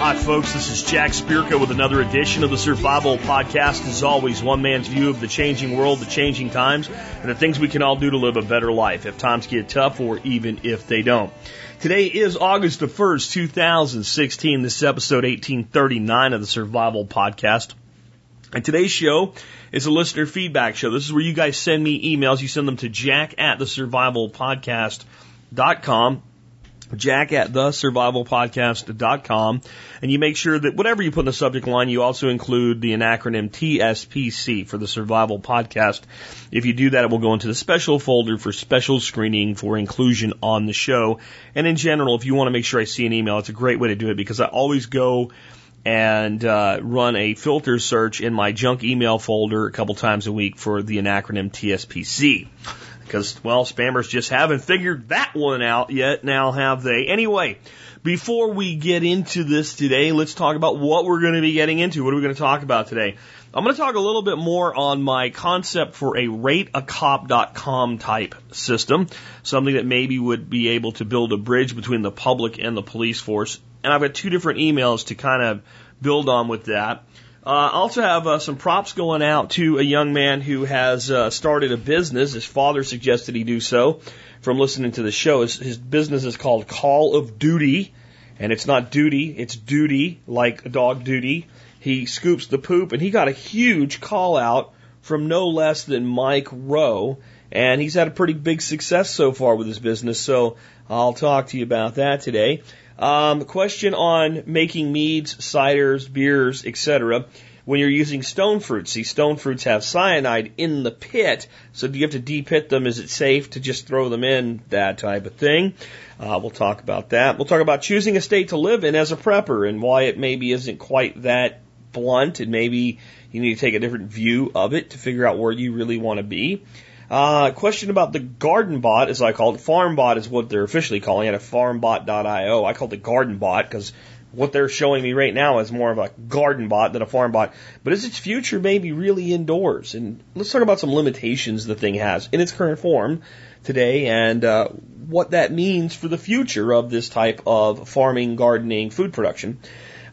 Hi, folks. This is Jack Spirko with another edition of the Survival Podcast. As always, one man's view of the changing world, the changing times, and the things we can all do to live a better life if times get tough or even if they don't. Today is August the 1st, 2016. This is episode 1839 of the Survival Podcast. And today's show is a listener feedback show. This is where you guys send me emails. You send them to jack at the survivalpodcast.com. Jack at the survivalpodcast.com. And you make sure that whatever you put in the subject line, you also include the acronym TSPC for the Survival Podcast. If you do that, it will go into the special folder for special screening for inclusion on the show. And in general, if you want to make sure I see an email, it's a great way to do it because I always go and uh, run a filter search in my junk email folder a couple times a week for the acronym TSPC. Because, well, spammers just haven't figured that one out yet, now have they? Anyway, before we get into this today, let's talk about what we're going to be getting into. What are we going to talk about today? I'm going to talk a little bit more on my concept for a rateacop.com type system, something that maybe would be able to build a bridge between the public and the police force. And I've got two different emails to kind of build on with that. Uh, I also have uh, some props going out to a young man who has uh, started a business. His father suggested he do so from listening to the show. His, his business is called Call of Duty, and it's not duty, it's duty, like dog duty. He scoops the poop, and he got a huge call out from no less than Mike Rowe, and he's had a pretty big success so far with his business. So I'll talk to you about that today. Um, question on making meads, ciders, beers, etc. When you're using stone fruits, see, stone fruits have cyanide in the pit, so do you have to de-pit them? Is it safe to just throw them in? That type of thing. Uh, we'll talk about that. We'll talk about choosing a state to live in as a prepper and why it maybe isn't quite that blunt, and maybe you need to take a different view of it to figure out where you really want to be. Uh, question about the garden bot, as I call it. Farm bot is what they're officially calling it, a farmbot.io. I call it the garden bot because what they're showing me right now is more of a garden bot than a farm bot. But is its future maybe really indoors? And let's talk about some limitations the thing has in its current form today and uh, what that means for the future of this type of farming, gardening, food production.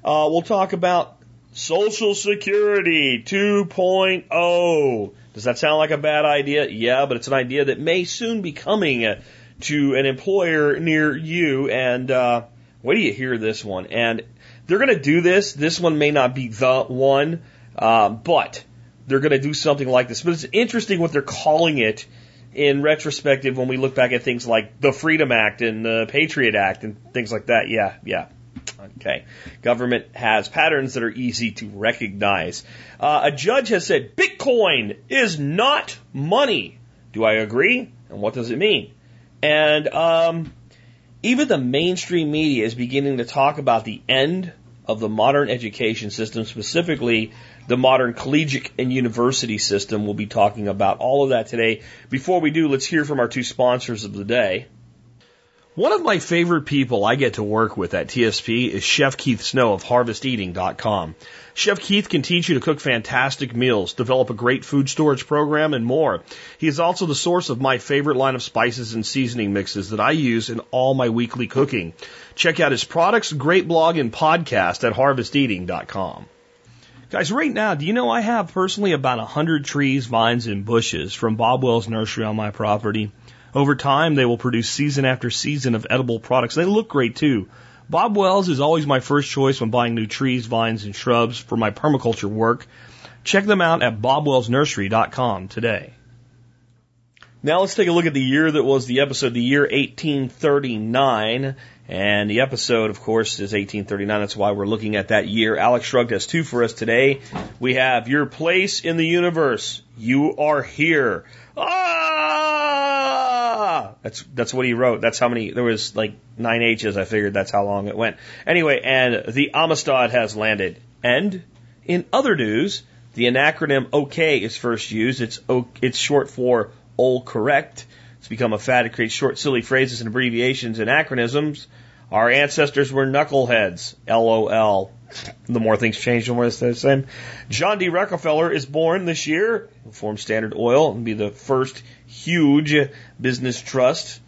Uh, we'll talk about Social Security 2.0. Does that sound like a bad idea? Yeah, but it's an idea that may soon be coming to an employer near you. And uh, wait do you hear this one. And they're going to do this. This one may not be the one, uh, but they're going to do something like this. But it's interesting what they're calling it in retrospective when we look back at things like the Freedom Act and the Patriot Act and things like that. Yeah, yeah. Okay. Government has patterns that are easy to recognize. Uh, a judge has said Bitcoin is not money. Do I agree? And what does it mean? And um, even the mainstream media is beginning to talk about the end of the modern education system, specifically the modern collegiate and university system. We'll be talking about all of that today. Before we do, let's hear from our two sponsors of the day. One of my favorite people I get to work with at TSP is Chef Keith Snow of HarvestEating.com. Chef Keith can teach you to cook fantastic meals, develop a great food storage program, and more. He is also the source of my favorite line of spices and seasoning mixes that I use in all my weekly cooking. Check out his products, great blog, and podcast at HarvestEating.com. Guys, right now, do you know I have personally about a hundred trees, vines, and bushes from Bob Wells Nursery on my property? Over time, they will produce season after season of edible products. They look great too. Bob Wells is always my first choice when buying new trees, vines, and shrubs for my permaculture work. Check them out at bobwellsnursery.com today. Now let's take a look at the year that was the episode, the year 1839. And the episode, of course, is 1839. That's why we're looking at that year. Alex Shrugged has two for us today. We have Your Place in the Universe. You are here. Ah! That's, that's what he wrote. That's how many, there was like nine H's. I figured that's how long it went. Anyway, and the Amistad has landed. And in other news, the acronym OK is first used. It's, it's short for all correct. It's become a fad to create short, silly phrases and abbreviations and acronyms. Our ancestors were knuckleheads. LOL. The more things change, the more it's the same. John D. Rockefeller is born this year. He'll form Standard Oil and be the first huge business trust.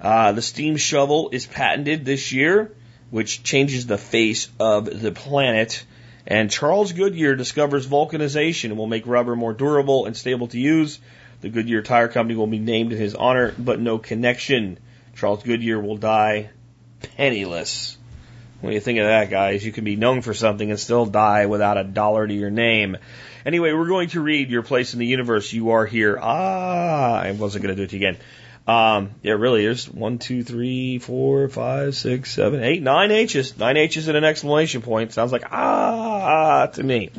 Uh, the steam shovel is patented this year, which changes the face of the planet. And Charles Goodyear discovers vulcanization and will make rubber more durable and stable to use. The Goodyear Tire Company will be named in his honor, but no connection. Charles Goodyear will die penniless. When you think of that, guys, you can be known for something and still die without a dollar to your name. Anyway, we're going to read Your Place in the Universe. You are here. Ah, I wasn't going to do it again. Um, yeah, really, there's one, two, three, four, five, six, seven, eight, nine H's. Nine H's and an exclamation point. Sounds like ah to me.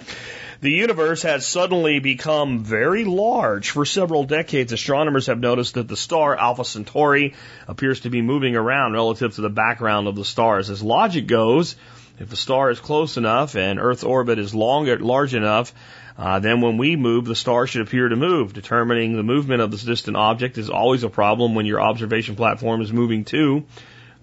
The universe has suddenly become very large. For several decades, astronomers have noticed that the star Alpha Centauri appears to be moving around relative to the background of the stars. As logic goes, if the star is close enough and Earth's orbit is long, large enough, uh, then when we move, the star should appear to move. Determining the movement of this distant object is always a problem when your observation platform is moving too,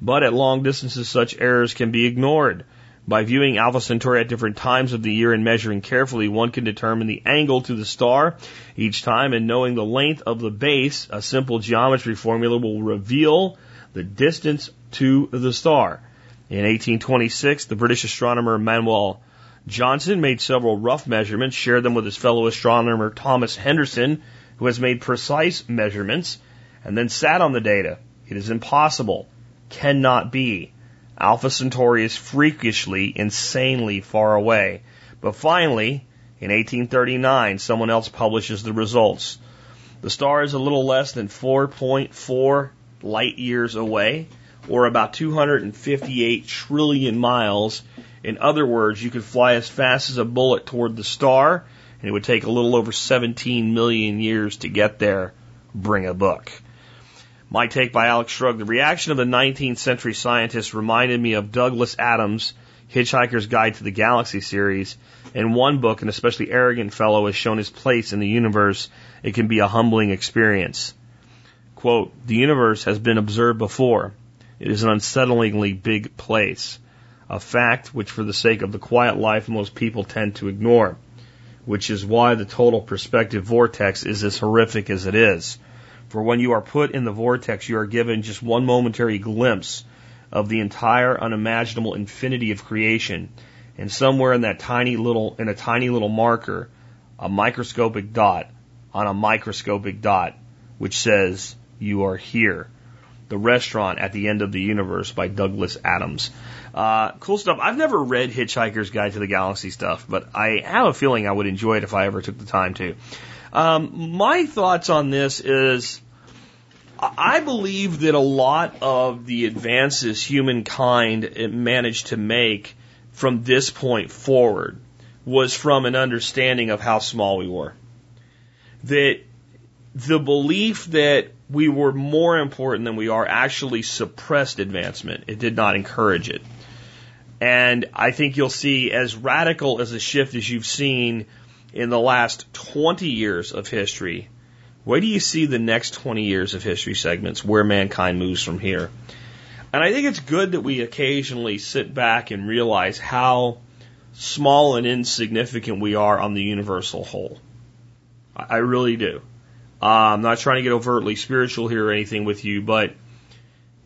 but at long distances such errors can be ignored. By viewing Alpha Centauri at different times of the year and measuring carefully, one can determine the angle to the star each time, and knowing the length of the base, a simple geometry formula will reveal the distance to the star. In 1826, the British astronomer Manuel Johnson made several rough measurements, shared them with his fellow astronomer Thomas Henderson, who has made precise measurements, and then sat on the data. It is impossible, cannot be. Alpha Centauri is freakishly, insanely far away. But finally, in 1839, someone else publishes the results. The star is a little less than 4.4 light years away, or about 258 trillion miles. In other words, you could fly as fast as a bullet toward the star, and it would take a little over 17 million years to get there. Bring a book. My take by Alex Shrugged. The reaction of the 19th century scientists reminded me of Douglas Adams' Hitchhiker's Guide to the Galaxy series. In one book, an especially arrogant fellow has shown his place in the universe. It can be a humbling experience. Quote, the universe has been observed before. It is an unsettlingly big place. A fact which for the sake of the quiet life most people tend to ignore. Which is why the total perspective vortex is as horrific as it is. For when you are put in the vortex, you are given just one momentary glimpse of the entire unimaginable infinity of creation. And somewhere in that tiny little, in a tiny little marker, a microscopic dot on a microscopic dot, which says, you are here. The Restaurant at the End of the Universe by Douglas Adams. Uh, cool stuff. I've never read Hitchhiker's Guide to the Galaxy stuff, but I have a feeling I would enjoy it if I ever took the time to. Um, my thoughts on this is I believe that a lot of the advances humankind managed to make from this point forward was from an understanding of how small we were. That the belief that we were more important than we are actually suppressed advancement. It did not encourage it. And I think you'll see as radical as a shift as you've seen in the last 20 years of history where do you see the next 20 years of history segments where mankind moves from here? And I think it's good that we occasionally sit back and realize how small and insignificant we are on the universal whole. I really do. Uh, I'm not trying to get overtly spiritual here or anything with you, but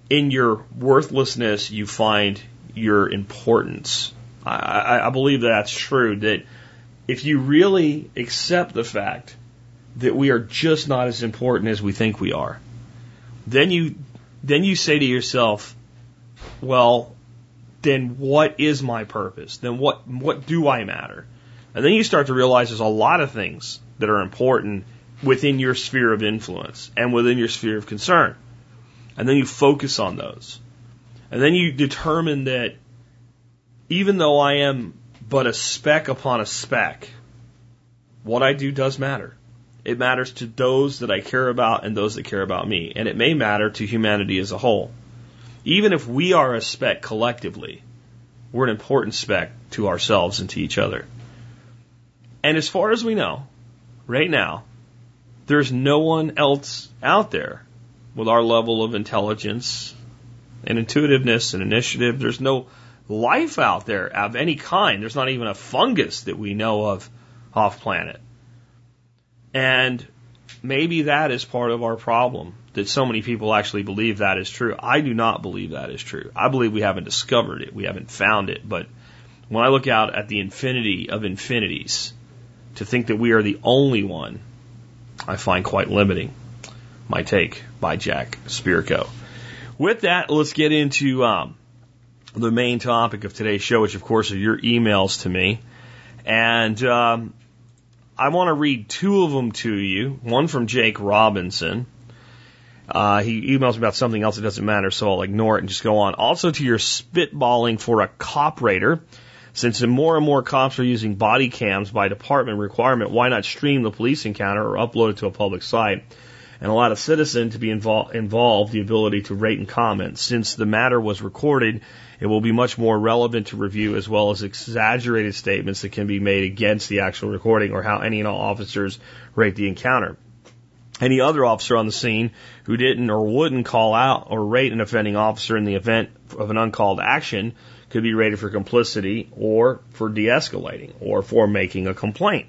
in your worthlessness, you find your importance. I, I, I believe that's true. That if you really accept the fact that we are just not as important as we think we are, then you then you say to yourself, well, then what is my purpose? Then what what do I matter? And then you start to realize there's a lot of things that are important within your sphere of influence and within your sphere of concern. And then you focus on those. And then you determine that even though I am but a speck upon a speck, what I do does matter. It matters to those that I care about and those that care about me. And it may matter to humanity as a whole. Even if we are a speck collectively, we're an important speck to ourselves and to each other. And as far as we know, right now, there's no one else out there with our level of intelligence and intuitiveness and initiative. There's no life out there of any kind. There's not even a fungus that we know of off planet. And maybe that is part of our problem that so many people actually believe that is true. I do not believe that is true. I believe we haven't discovered it, we haven't found it. But when I look out at the infinity of infinities, to think that we are the only one, I find quite limiting. My take by Jack Spirko. With that, let's get into um, the main topic of today's show, which of course are your emails to me. And um, I want to read two of them to you. One from Jake Robinson. Uh, he emails me about something else that doesn't matter, so I'll ignore it and just go on. Also to your spitballing for a cop raider. Since more and more cops are using body cams by department requirement, why not stream the police encounter or upload it to a public site? And allow a citizen to be invol- involved the ability to rate and comment. Since the matter was recorded, it will be much more relevant to review as well as exaggerated statements that can be made against the actual recording or how any and all officers rate the encounter. Any other officer on the scene who didn't or wouldn't call out or rate an offending officer in the event of an uncalled action could be rated for complicity or for de-escalating or for making a complaint.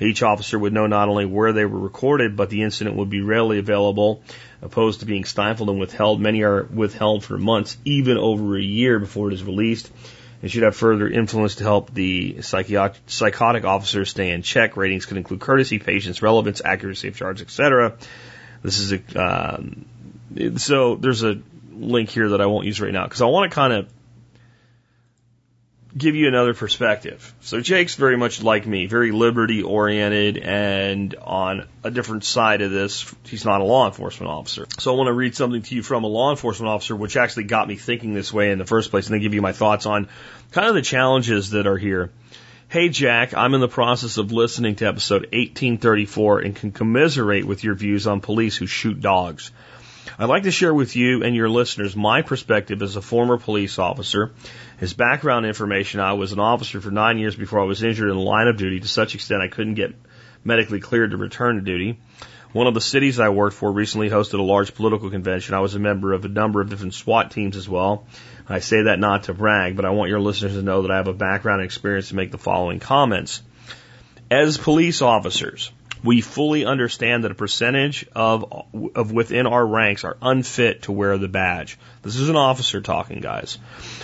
Each officer would know not only where they were recorded, but the incident would be readily available, opposed to being stifled and withheld. Many are withheld for months, even over a year before it is released. It should have further influence to help the psychotic officers stay in check. Ratings could include courtesy, patience, relevance, accuracy of charge, etc. This is a um, so there's a link here that I won't use right now because I want to kind of give you another perspective. So Jake's very much like me, very liberty oriented and on a different side of this, he's not a law enforcement officer. So I want to read something to you from a law enforcement officer, which actually got me thinking this way in the first place, and then give you my thoughts on kind of the challenges that are here. Hey Jack, I'm in the process of listening to episode 1834 and can commiserate with your views on police who shoot dogs. I'd like to share with you and your listeners my perspective as a former police officer. His background information, I was an officer for nine years before I was injured in the line of duty to such extent I couldn't get medically cleared to return to duty. One of the cities I worked for recently hosted a large political convention. I was a member of a number of different SWAT teams as well. I say that not to brag, but I want your listeners to know that I have a background and experience to make the following comments. As police officers, we fully understand that a percentage of, of within our ranks are unfit to wear the badge. This is an officer talking, guys.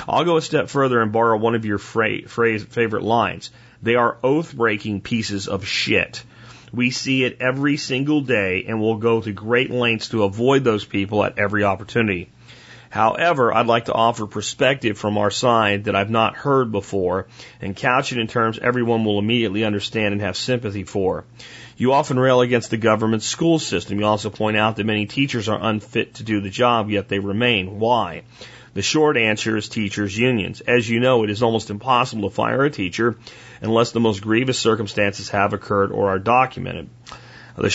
I'll go a step further and borrow one of your phrase, phrase, favorite lines. They are oath breaking pieces of shit. We see it every single day and we'll go to great lengths to avoid those people at every opportunity. However, I'd like to offer perspective from our side that I've not heard before and couch it in terms everyone will immediately understand and have sympathy for. You often rail against the government school system. You also point out that many teachers are unfit to do the job, yet they remain. Why? The short answer is teachers' unions. As you know, it is almost impossible to fire a teacher unless the most grievous circumstances have occurred or are documented. Uh,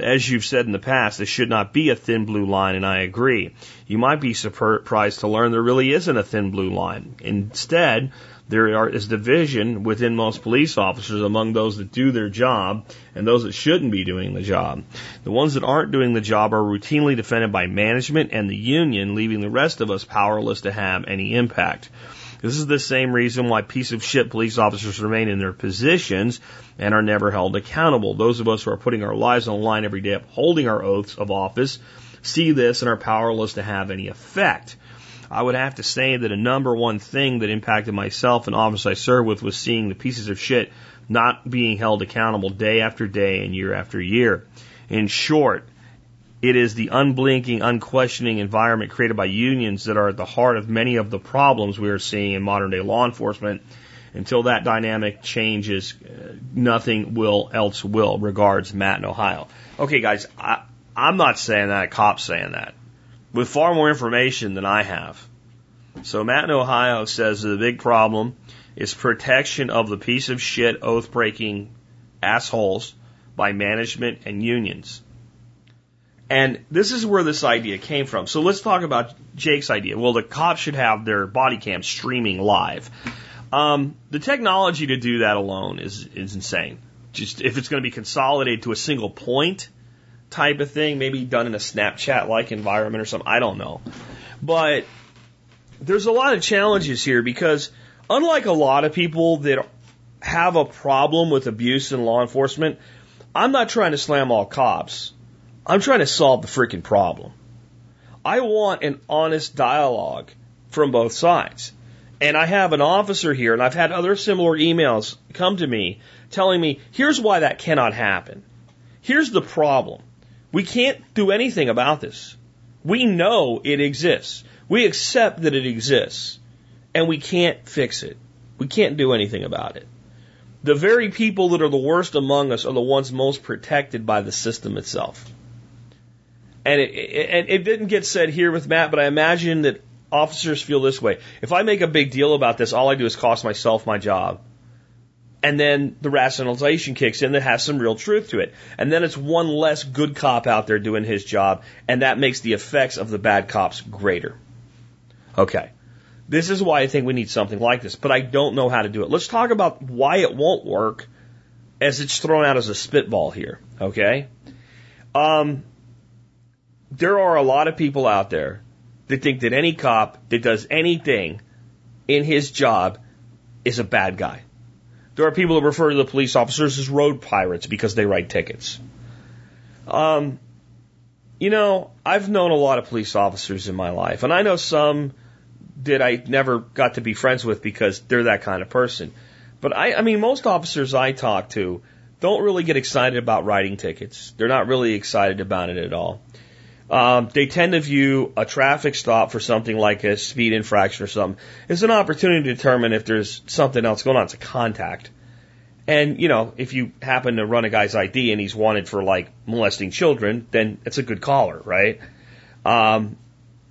as you've said in the past, this should not be a thin blue line, and I agree. You might be surprised to learn there really isn't a thin blue line. Instead, there is division within most police officers among those that do their job and those that shouldn't be doing the job. The ones that aren't doing the job are routinely defended by management and the union, leaving the rest of us powerless to have any impact. This is the same reason why piece of shit police officers remain in their positions and are never held accountable. Those of us who are putting our lives on the line every day upholding our oaths of office see this and are powerless to have any effect. I would have to say that a number one thing that impacted myself and officers I served with was seeing the pieces of shit not being held accountable day after day and year after year. In short, it is the unblinking, unquestioning environment created by unions that are at the heart of many of the problems we are seeing in modern day law enforcement. Until that dynamic changes, uh, nothing will else will. Regards, Matt in Ohio. Okay, guys, I, I'm not saying that. A cop's saying that with far more information than I have. So Matt in Ohio says the big problem is protection of the piece of shit oath breaking assholes by management and unions. And this is where this idea came from. So let's talk about Jake's idea. Well, the cops should have their body cam streaming live. Um, the technology to do that alone is is insane. Just if it's going to be consolidated to a single point, type of thing, maybe done in a Snapchat like environment or something. I don't know. But there's a lot of challenges here because unlike a lot of people that have a problem with abuse in law enforcement, I'm not trying to slam all cops. I'm trying to solve the freaking problem. I want an honest dialogue from both sides. And I have an officer here, and I've had other similar emails come to me telling me, here's why that cannot happen. Here's the problem. We can't do anything about this. We know it exists. We accept that it exists. And we can't fix it. We can't do anything about it. The very people that are the worst among us are the ones most protected by the system itself. And it, it, it didn't get said here with Matt, but I imagine that officers feel this way. If I make a big deal about this, all I do is cost myself my job. And then the rationalization kicks in that has some real truth to it. And then it's one less good cop out there doing his job, and that makes the effects of the bad cops greater. Okay. This is why I think we need something like this, but I don't know how to do it. Let's talk about why it won't work as it's thrown out as a spitball here. Okay. Um, there are a lot of people out there that think that any cop that does anything in his job is a bad guy. There are people that refer to the police officers as road pirates because they write tickets. Um, you know, I've known a lot of police officers in my life, and I know some that I never got to be friends with because they're that kind of person. But I, I mean, most officers I talk to don't really get excited about writing tickets. They're not really excited about it at all. Um, they tend to view a traffic stop for something like a speed infraction or something as an opportunity to determine if there's something else going on. It's a contact. And, you know, if you happen to run a guy's ID and he's wanted for like molesting children, then it's a good caller, right? Um,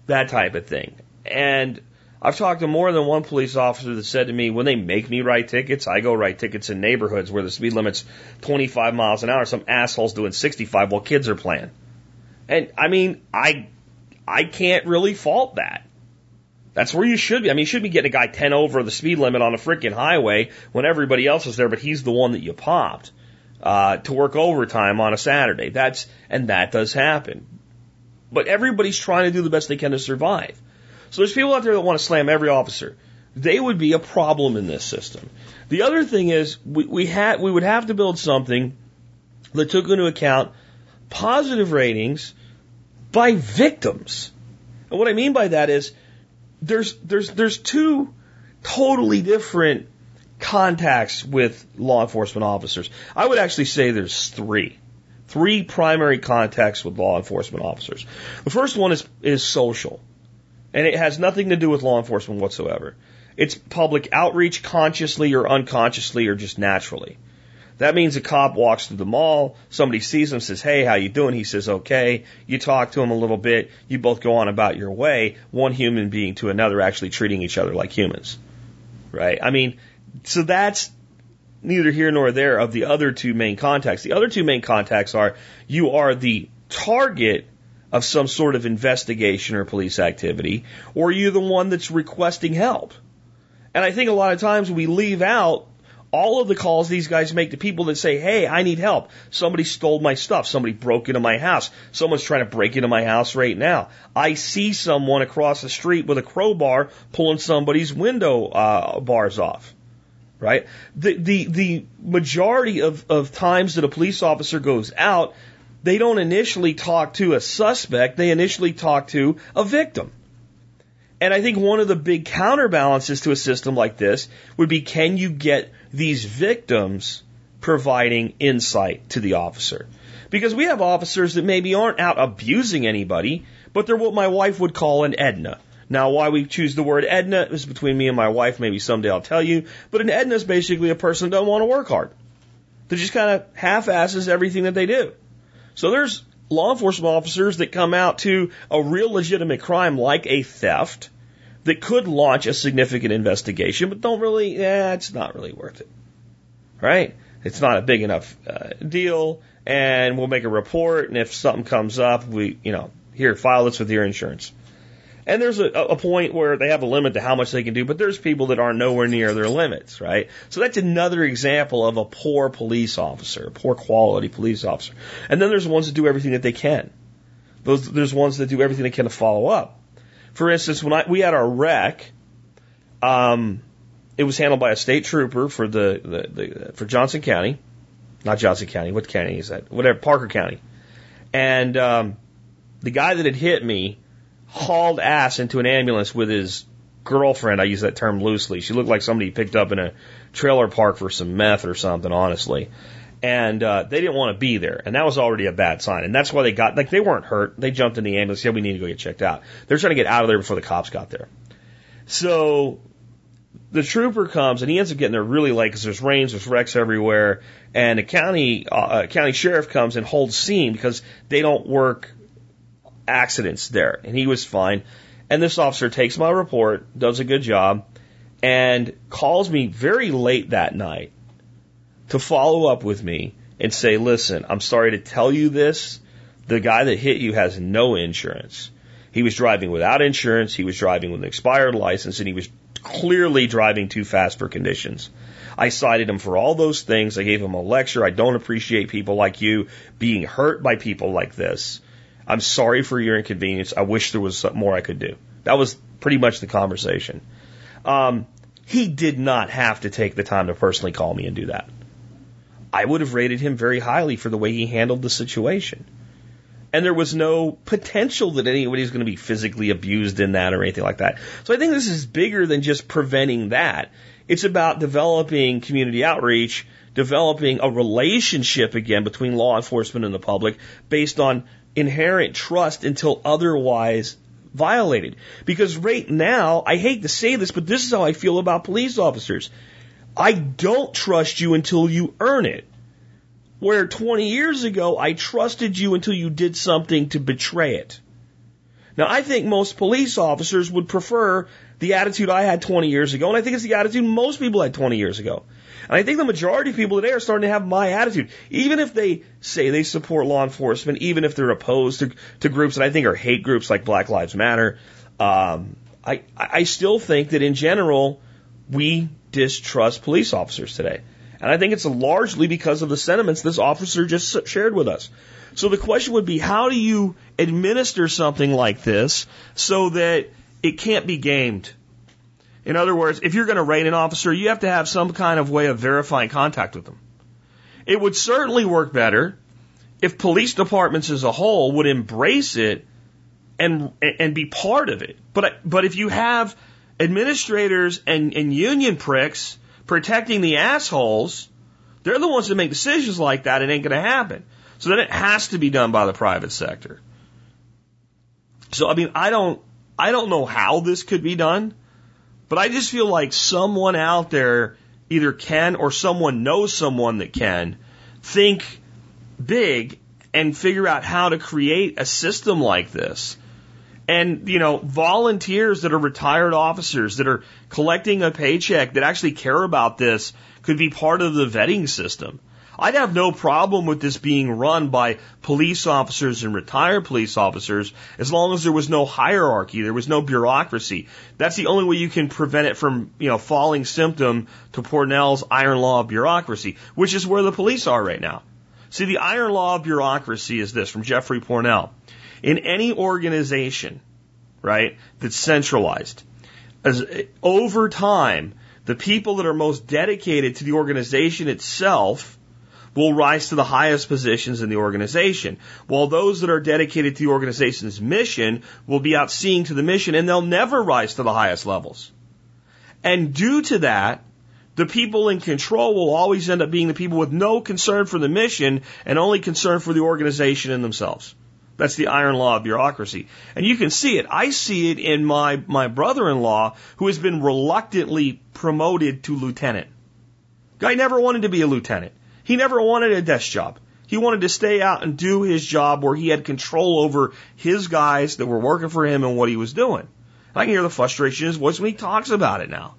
that type of thing. And I've talked to more than one police officer that said to me, when they make me write tickets, I go write tickets in neighborhoods where the speed limit's 25 miles an hour. Some asshole's doing 65 while kids are playing. And I mean, I, I can't really fault that. That's where you should be. I mean, you should be getting a guy 10 over the speed limit on a freaking highway when everybody else is there, but he's the one that you popped, uh, to work overtime on a Saturday. That's, and that does happen. But everybody's trying to do the best they can to survive. So there's people out there that want to slam every officer. They would be a problem in this system. The other thing is we, we had, we would have to build something that took into account positive ratings by victims. And what I mean by that is there's there's there's two totally different contacts with law enforcement officers. I would actually say there's three. Three primary contacts with law enforcement officers. The first one is is social. And it has nothing to do with law enforcement whatsoever. It's public outreach consciously or unconsciously or just naturally. That means a cop walks through the mall, somebody sees him, says, Hey, how you doing? He says, Okay. You talk to him a little bit, you both go on about your way, one human being to another actually treating each other like humans. Right? I mean, so that's neither here nor there of the other two main contacts. The other two main contacts are you are the target of some sort of investigation or police activity, or you're the one that's requesting help. And I think a lot of times we leave out all of the calls these guys make to people that say, Hey, I need help. Somebody stole my stuff. Somebody broke into my house. Someone's trying to break into my house right now. I see someone across the street with a crowbar pulling somebody's window uh, bars off. Right? The, the, the majority of, of times that a police officer goes out, they don't initially talk to a suspect. They initially talk to a victim. And I think one of the big counterbalances to a system like this would be can you get these victims providing insight to the officer? Because we have officers that maybe aren't out abusing anybody, but they're what my wife would call an Edna. Now, why we choose the word Edna is between me and my wife. Maybe someday I'll tell you. But an Edna is basically a person that doesn't want to work hard. That just kind of half-asses everything that they do. So there's law enforcement officers that come out to a real legitimate crime like a theft that could launch a significant investigation, but don't really, yeah, it's not really worth it. Right? It's not a big enough uh, deal, and we'll make a report, and if something comes up, we, you know, here, file this with your insurance. And there's a, a point where they have a limit to how much they can do, but there's people that are nowhere near their limits, right? So that's another example of a poor police officer, a poor quality police officer. And then there's ones that do everything that they can. Those, there's ones that do everything they can to follow up. For instance, when I, we had our wreck, um, it was handled by a state trooper for the, the, the for Johnson County, not Johnson County. What county is that? Whatever, Parker County. And um, the guy that had hit me hauled ass into an ambulance with his girlfriend. I use that term loosely. She looked like somebody picked up in a trailer park for some meth or something, honestly. And uh, they didn't want to be there, and that was already a bad sign. And that's why they got like they weren't hurt. They jumped in the ambulance. Said we need to go get checked out. They're trying to get out of there before the cops got there. So the trooper comes and he ends up getting there really late because there's rains, there's wrecks everywhere, and the county uh, county sheriff comes and holds scene because they don't work accidents there, and he was fine. And this officer takes my report, does a good job, and calls me very late that night to follow up with me and say, listen, I'm sorry to tell you this. The guy that hit you has no insurance. He was driving without insurance. He was driving with an expired license and he was clearly driving too fast for conditions. I cited him for all those things. I gave him a lecture. I don't appreciate people like you being hurt by people like this. I'm sorry for your inconvenience. I wish there was more I could do. That was pretty much the conversation. Um, he did not have to take the time to personally call me and do that. I would have rated him very highly for the way he handled the situation. And there was no potential that anybody's going to be physically abused in that or anything like that. So I think this is bigger than just preventing that. It's about developing community outreach, developing a relationship again between law enforcement and the public based on inherent trust until otherwise violated. Because right now, I hate to say this, but this is how I feel about police officers. I don't trust you until you earn it. Where 20 years ago, I trusted you until you did something to betray it. Now, I think most police officers would prefer the attitude I had 20 years ago, and I think it's the attitude most people had 20 years ago. And I think the majority of people today are starting to have my attitude. Even if they say they support law enforcement, even if they're opposed to, to groups that I think are hate groups like Black Lives Matter, um, I, I still think that in general, we distrust police officers today. And I think it's largely because of the sentiments this officer just shared with us. So the question would be, how do you administer something like this so that it can't be gamed? In other words, if you're going to rate an officer, you have to have some kind of way of verifying contact with them. It would certainly work better if police departments as a whole would embrace it and and be part of it. But but if you have administrators and, and union pricks protecting the assholes, they're the ones that make decisions like that. It ain't going to happen. So then it has to be done by the private sector. So I mean, I don't I don't know how this could be done. But I just feel like someone out there either can or someone knows someone that can think big and figure out how to create a system like this. And, you know, volunteers that are retired officers that are collecting a paycheck that actually care about this could be part of the vetting system. I'd have no problem with this being run by police officers and retired police officers as long as there was no hierarchy, there was no bureaucracy. That's the only way you can prevent it from, you know, falling symptom to Pournelle's iron law of bureaucracy, which is where the police are right now. See, the iron law of bureaucracy is this from Jeffrey Pournelle. In any organization, right, that's centralized, as over time, the people that are most dedicated to the organization itself will rise to the highest positions in the organization, while those that are dedicated to the organization's mission will be out seeing to the mission and they'll never rise to the highest levels. And due to that, the people in control will always end up being the people with no concern for the mission and only concern for the organization and themselves. That's the iron law of bureaucracy. And you can see it. I see it in my, my brother-in-law who has been reluctantly promoted to lieutenant. Guy never wanted to be a lieutenant. He never wanted a desk job. He wanted to stay out and do his job where he had control over his guys that were working for him and what he was doing. I can hear the frustration in his voice when he talks about it now.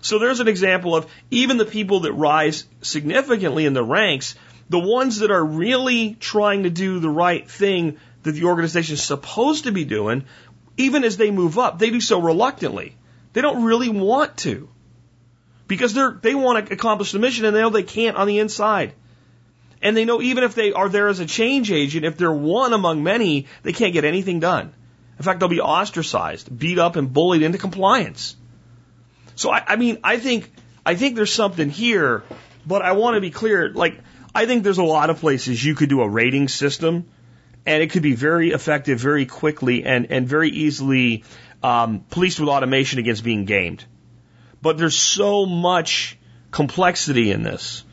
So there's an example of even the people that rise significantly in the ranks, the ones that are really trying to do the right thing that the organization is supposed to be doing, even as they move up, they do so reluctantly. They don't really want to because they're they want to accomplish the mission and they know they can't on the inside. And they know even if they are there as a change agent, if they're one among many, they can't get anything done. In fact, they'll be ostracized, beat up, and bullied into compliance. So I, I mean, I think I think there's something here, but I want to be clear. Like, I think there's a lot of places you could do a rating system and it could be very effective very quickly and, and very easily um, policed with automation against being gamed. But there's so much complexity in this.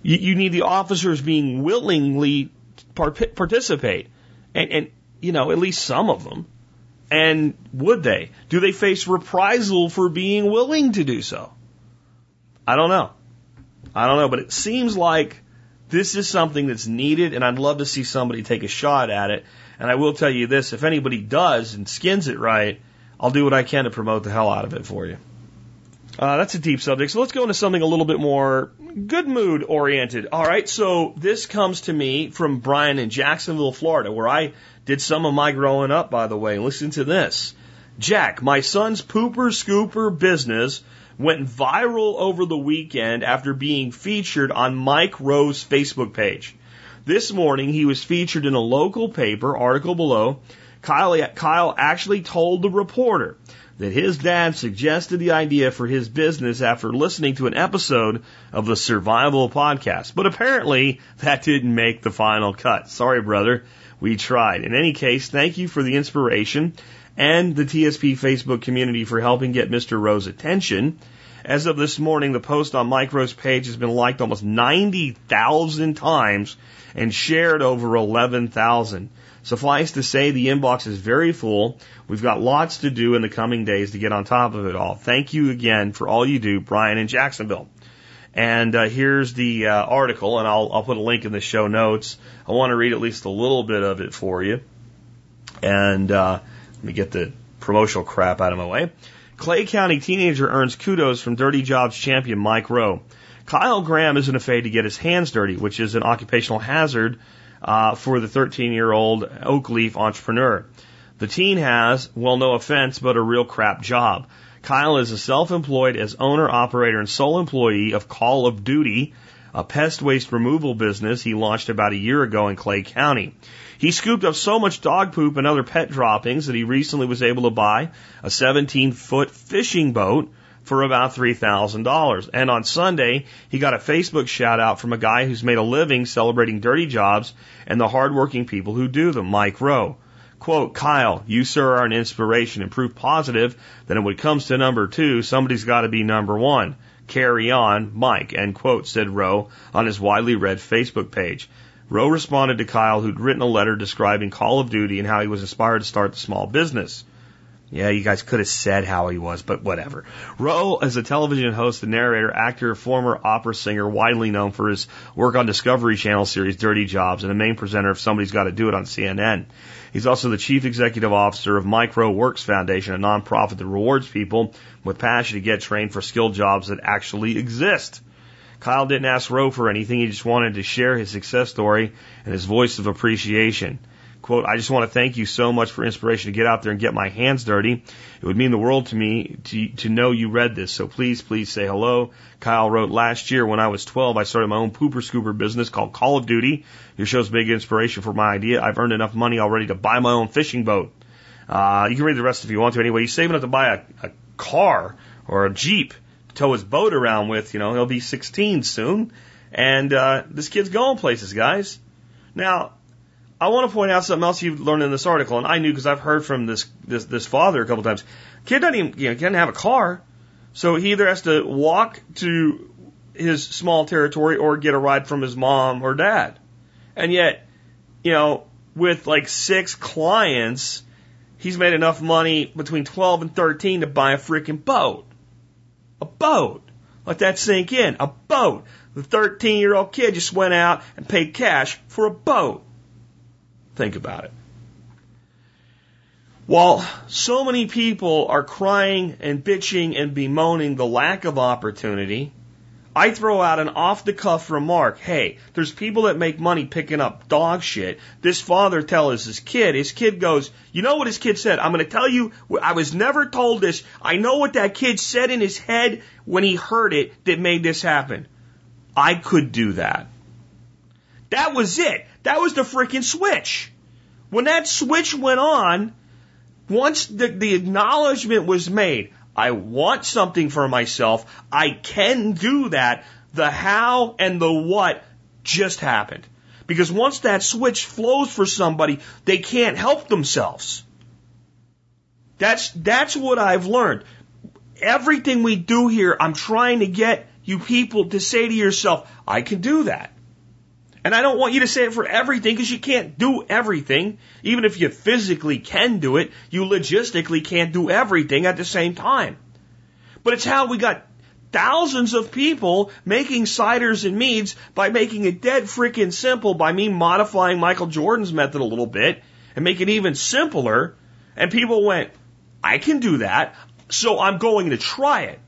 You, you need the officers being willingly part- participate, and, and you know at least some of them. And would they? Do they face reprisal for being willing to do so? I don't know. I don't know, but it seems like this is something that's needed, and I'd love to see somebody take a shot at it. And I will tell you this if anybody does and skins it right, I'll do what I can to promote the hell out of it for you. Uh, that's a deep subject. So let's go into something a little bit more good mood oriented. All right. So this comes to me from Brian in Jacksonville, Florida, where I did some of my growing up, by the way. Listen to this. Jack, my son's pooper scooper business went viral over the weekend after being featured on Mike Rowe's Facebook page. This morning, he was featured in a local paper, article below. Kyle, Kyle actually told the reporter that his dad suggested the idea for his business after listening to an episode of the Survival podcast. But apparently, that didn't make the final cut. Sorry, brother. We tried. In any case, thank you for the inspiration and the TSP Facebook community for helping get Mr. Rowe's attention. As of this morning, the post on Mike Rowe's page has been liked almost 90,000 times and shared over 11,000. Suffice to say, the inbox is very full. We've got lots to do in the coming days to get on top of it all. Thank you again for all you do, Brian in Jacksonville. And uh, here's the uh, article, and I'll, I'll put a link in the show notes. I want to read at least a little bit of it for you. And uh, let me get the promotional crap out of my way. Clay County teenager earns kudos from Dirty Jobs champion Mike Rowe. Kyle Graham isn't afraid to get his hands dirty, which is an occupational hazard uh, for the 13 year old Oakleaf entrepreneur. The teen has, well, no offense, but a real crap job. Kyle is a self employed as owner, operator, and sole employee of Call of Duty, a pest waste removal business he launched about a year ago in Clay County. He scooped up so much dog poop and other pet droppings that he recently was able to buy a 17 foot fishing boat for about $3,000. And on Sunday, he got a Facebook shout out from a guy who's made a living celebrating dirty jobs and the hardworking people who do them, Mike Rowe. Quote, Kyle, you sir are an inspiration and proof positive that when it comes to number two, somebody's got to be number one. Carry on, Mike, end quote, said Rowe on his widely read Facebook page. Rowe responded to Kyle, who'd written a letter describing Call of Duty and how he was inspired to start the small business. Yeah, you guys could have said how he was, but whatever. Rowe is a television host and narrator, actor, former opera singer, widely known for his work on Discovery Channel series Dirty Jobs, and a main presenter of Somebody's Got to Do It on CNN. He's also the chief executive officer of Mike Rowe Works Foundation, a nonprofit that rewards people with passion to get trained for skilled jobs that actually exist. Kyle didn't ask Rowe for anything. He just wanted to share his success story and his voice of appreciation. Quote, I just want to thank you so much for inspiration to get out there and get my hands dirty. It would mean the world to me to, to know you read this. So please, please say hello. Kyle wrote, last year when I was 12, I started my own pooper scooper business called Call of Duty. Your show's big inspiration for my idea. I've earned enough money already to buy my own fishing boat. Uh, you can read the rest if you want to anyway. He's saving up to buy a, a car or a Jeep tow his boat around with. You know, he'll be 16 soon. And uh, this kid's going places, guys. Now, I want to point out something else you've learned in this article, and I knew because I've heard from this, this this father a couple times. Kid doesn't even you know, doesn't have a car, so he either has to walk to his small territory or get a ride from his mom or dad. And yet, you know, with like six clients, he's made enough money between 12 and 13 to buy a freaking boat. A boat. Let that sink in. A boat. The 13 year old kid just went out and paid cash for a boat. Think about it. While so many people are crying and bitching and bemoaning the lack of opportunity, I throw out an off the cuff remark. Hey, there's people that make money picking up dog shit. This father tells his kid, his kid goes, you know what his kid said? I'm going to tell you, I was never told this. I know what that kid said in his head when he heard it that made this happen. I could do that. That was it. That was the freaking switch. When that switch went on, once the, the acknowledgement was made, I want something for myself. I can do that. The how and the what just happened. Because once that switch flows for somebody, they can't help themselves. That's, that's what I've learned. Everything we do here, I'm trying to get you people to say to yourself, I can do that. And I don't want you to say it for everything because you can't do everything. Even if you physically can do it, you logistically can't do everything at the same time. But it's how we got thousands of people making ciders and meads by making it dead freaking simple by me modifying Michael Jordan's method a little bit and make it even simpler. And people went, I can do that. So I'm going to try it.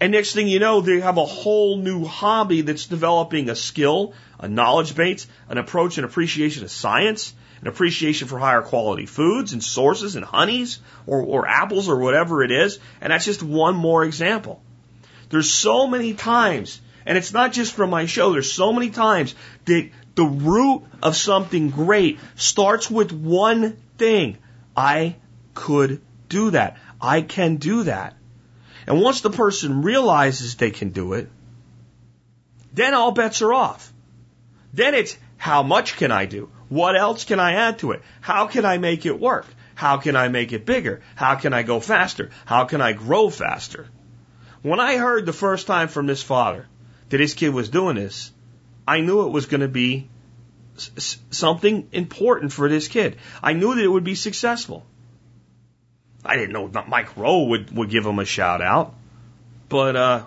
And next thing you know, they have a whole new hobby that's developing a skill, a knowledge base, an approach and appreciation of science, an appreciation for higher quality foods and sources and honeys or, or apples or whatever it is. And that's just one more example. There's so many times, and it's not just from my show, there's so many times that the root of something great starts with one thing. I could do that. I can do that. And once the person realizes they can do it, then all bets are off. Then it's how much can I do? What else can I add to it? How can I make it work? How can I make it bigger? How can I go faster? How can I grow faster? When I heard the first time from this father that his kid was doing this, I knew it was going to be something important for this kid. I knew that it would be successful. I didn't know Mike Rowe would, would give him a shout out. But uh,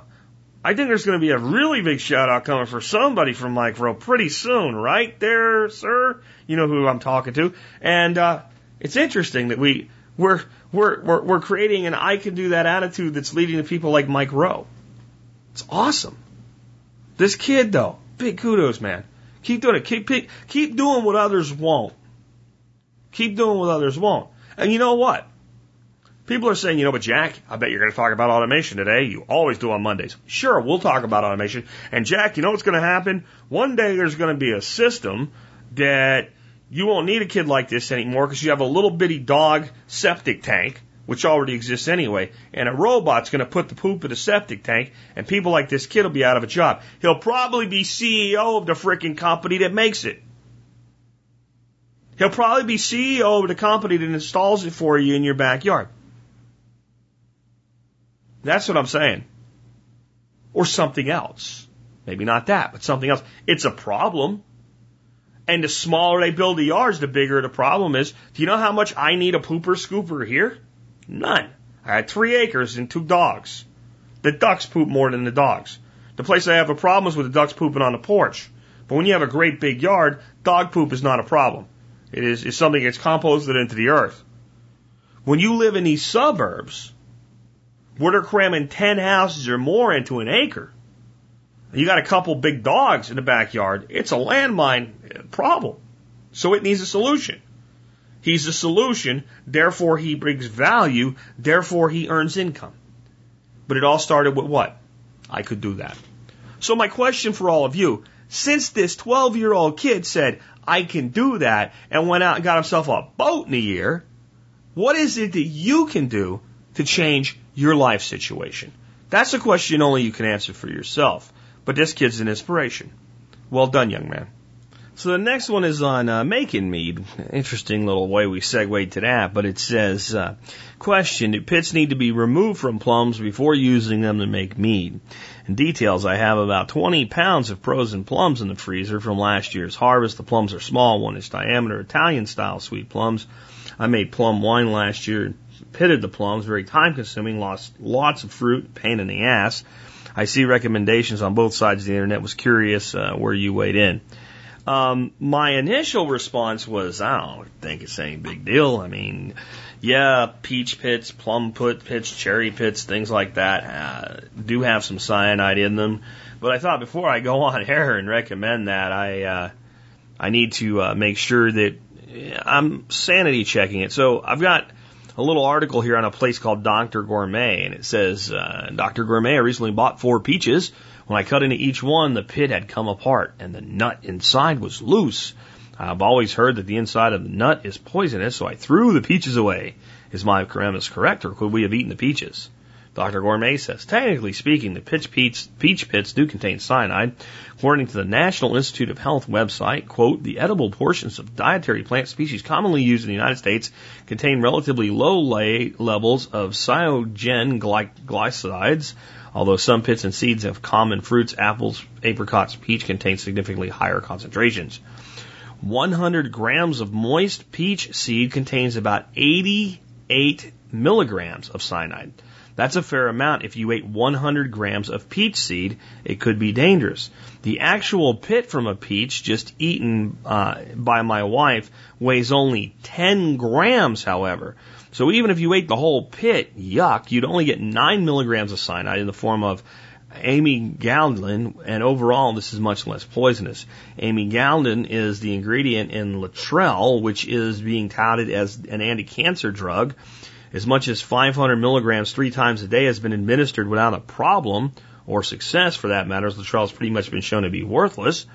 I think there's going to be a really big shout out coming for somebody from Mike Rowe pretty soon, right there, sir? You know who I'm talking to. And uh, it's interesting that we we're, we're we're we're creating an I can do that attitude that's leading to people like Mike Rowe. It's awesome. This kid though, big kudos, man. Keep doing it. Keep keep doing what others won't. Keep doing what others won't. And you know what? People are saying, you know, but Jack, I bet you're going to talk about automation today. You always do on Mondays. Sure, we'll talk about automation. And Jack, you know what's going to happen? One day there's going to be a system that you won't need a kid like this anymore because you have a little bitty dog septic tank, which already exists anyway, and a robot's going to put the poop in the septic tank, and people like this kid will be out of a job. He'll probably be CEO of the freaking company that makes it. He'll probably be CEO of the company that installs it for you in your backyard. That's what I'm saying. Or something else. Maybe not that, but something else. It's a problem. And the smaller they build the yards, the bigger the problem is. Do you know how much I need a pooper scooper here? None. I had three acres and two dogs. The ducks poop more than the dogs. The place I have a problem is with the ducks pooping on the porch. But when you have a great big yard, dog poop is not a problem. It is it's something that's composted into the earth. When you live in these suburbs, where they're cramming 10 houses or more into an acre. You got a couple big dogs in the backyard. It's a landmine problem. So it needs a solution. He's the solution, therefore he brings value, therefore he earns income. But it all started with what? I could do that. So my question for all of you, since this 12 year old kid said, I can do that, and went out and got himself a boat in a year, what is it that you can do to change your life situation? That's a question only you can answer for yourself. But this kid's an inspiration. Well done, young man. So the next one is on uh, making mead. Interesting little way we segued to that, but it says, uh, question, do pits need to be removed from plums before using them to make mead? In details, I have about 20 pounds of frozen plums in the freezer from last year's harvest. The plums are small, one inch diameter, Italian style sweet plums. I made plum wine last year pitted the plums, very time consuming, lost lots of fruit, pain in the ass. I see recommendations on both sides of the internet. Was curious uh, where you weighed in. Um, my initial response was, I don't think it's any big deal. I mean, yeah, peach pits, plum put pits, cherry pits, things like that uh, do have some cyanide in them. But I thought before I go on air and recommend that, I uh, I need to uh, make sure that I'm sanity checking it. So I've got a little article here on a place called Dr. Gourmet, and it says uh, Dr. Gourmet recently bought four peaches. When I cut into each one, the pit had come apart and the nut inside was loose. I've always heard that the inside of the nut is poisonous, so I threw the peaches away. Is my premise correct, or could we have eaten the peaches? Dr. Gourmet says, technically speaking, the peach, peach pits do contain cyanide. According to the National Institute of Health website, quote, the edible portions of dietary plant species commonly used in the United States contain relatively low levels of cyanogenic glycosides, although some pits and seeds of common fruits, apples, apricots, peach contain significantly higher concentrations. 100 grams of moist peach seed contains about 88 milligrams of cyanide. That's a fair amount. If you ate 100 grams of peach seed, it could be dangerous. The actual pit from a peach just eaten uh, by my wife weighs only 10 grams, however. So even if you ate the whole pit, yuck, you'd only get 9 milligrams of cyanide in the form of amygdalin, and overall this is much less poisonous. Amygdalin is the ingredient in Laetrile, which is being touted as an anti-cancer drug as much as 500 milligrams three times a day has been administered without a problem or success for that matter, Laetrile has pretty much been shown to be worthless.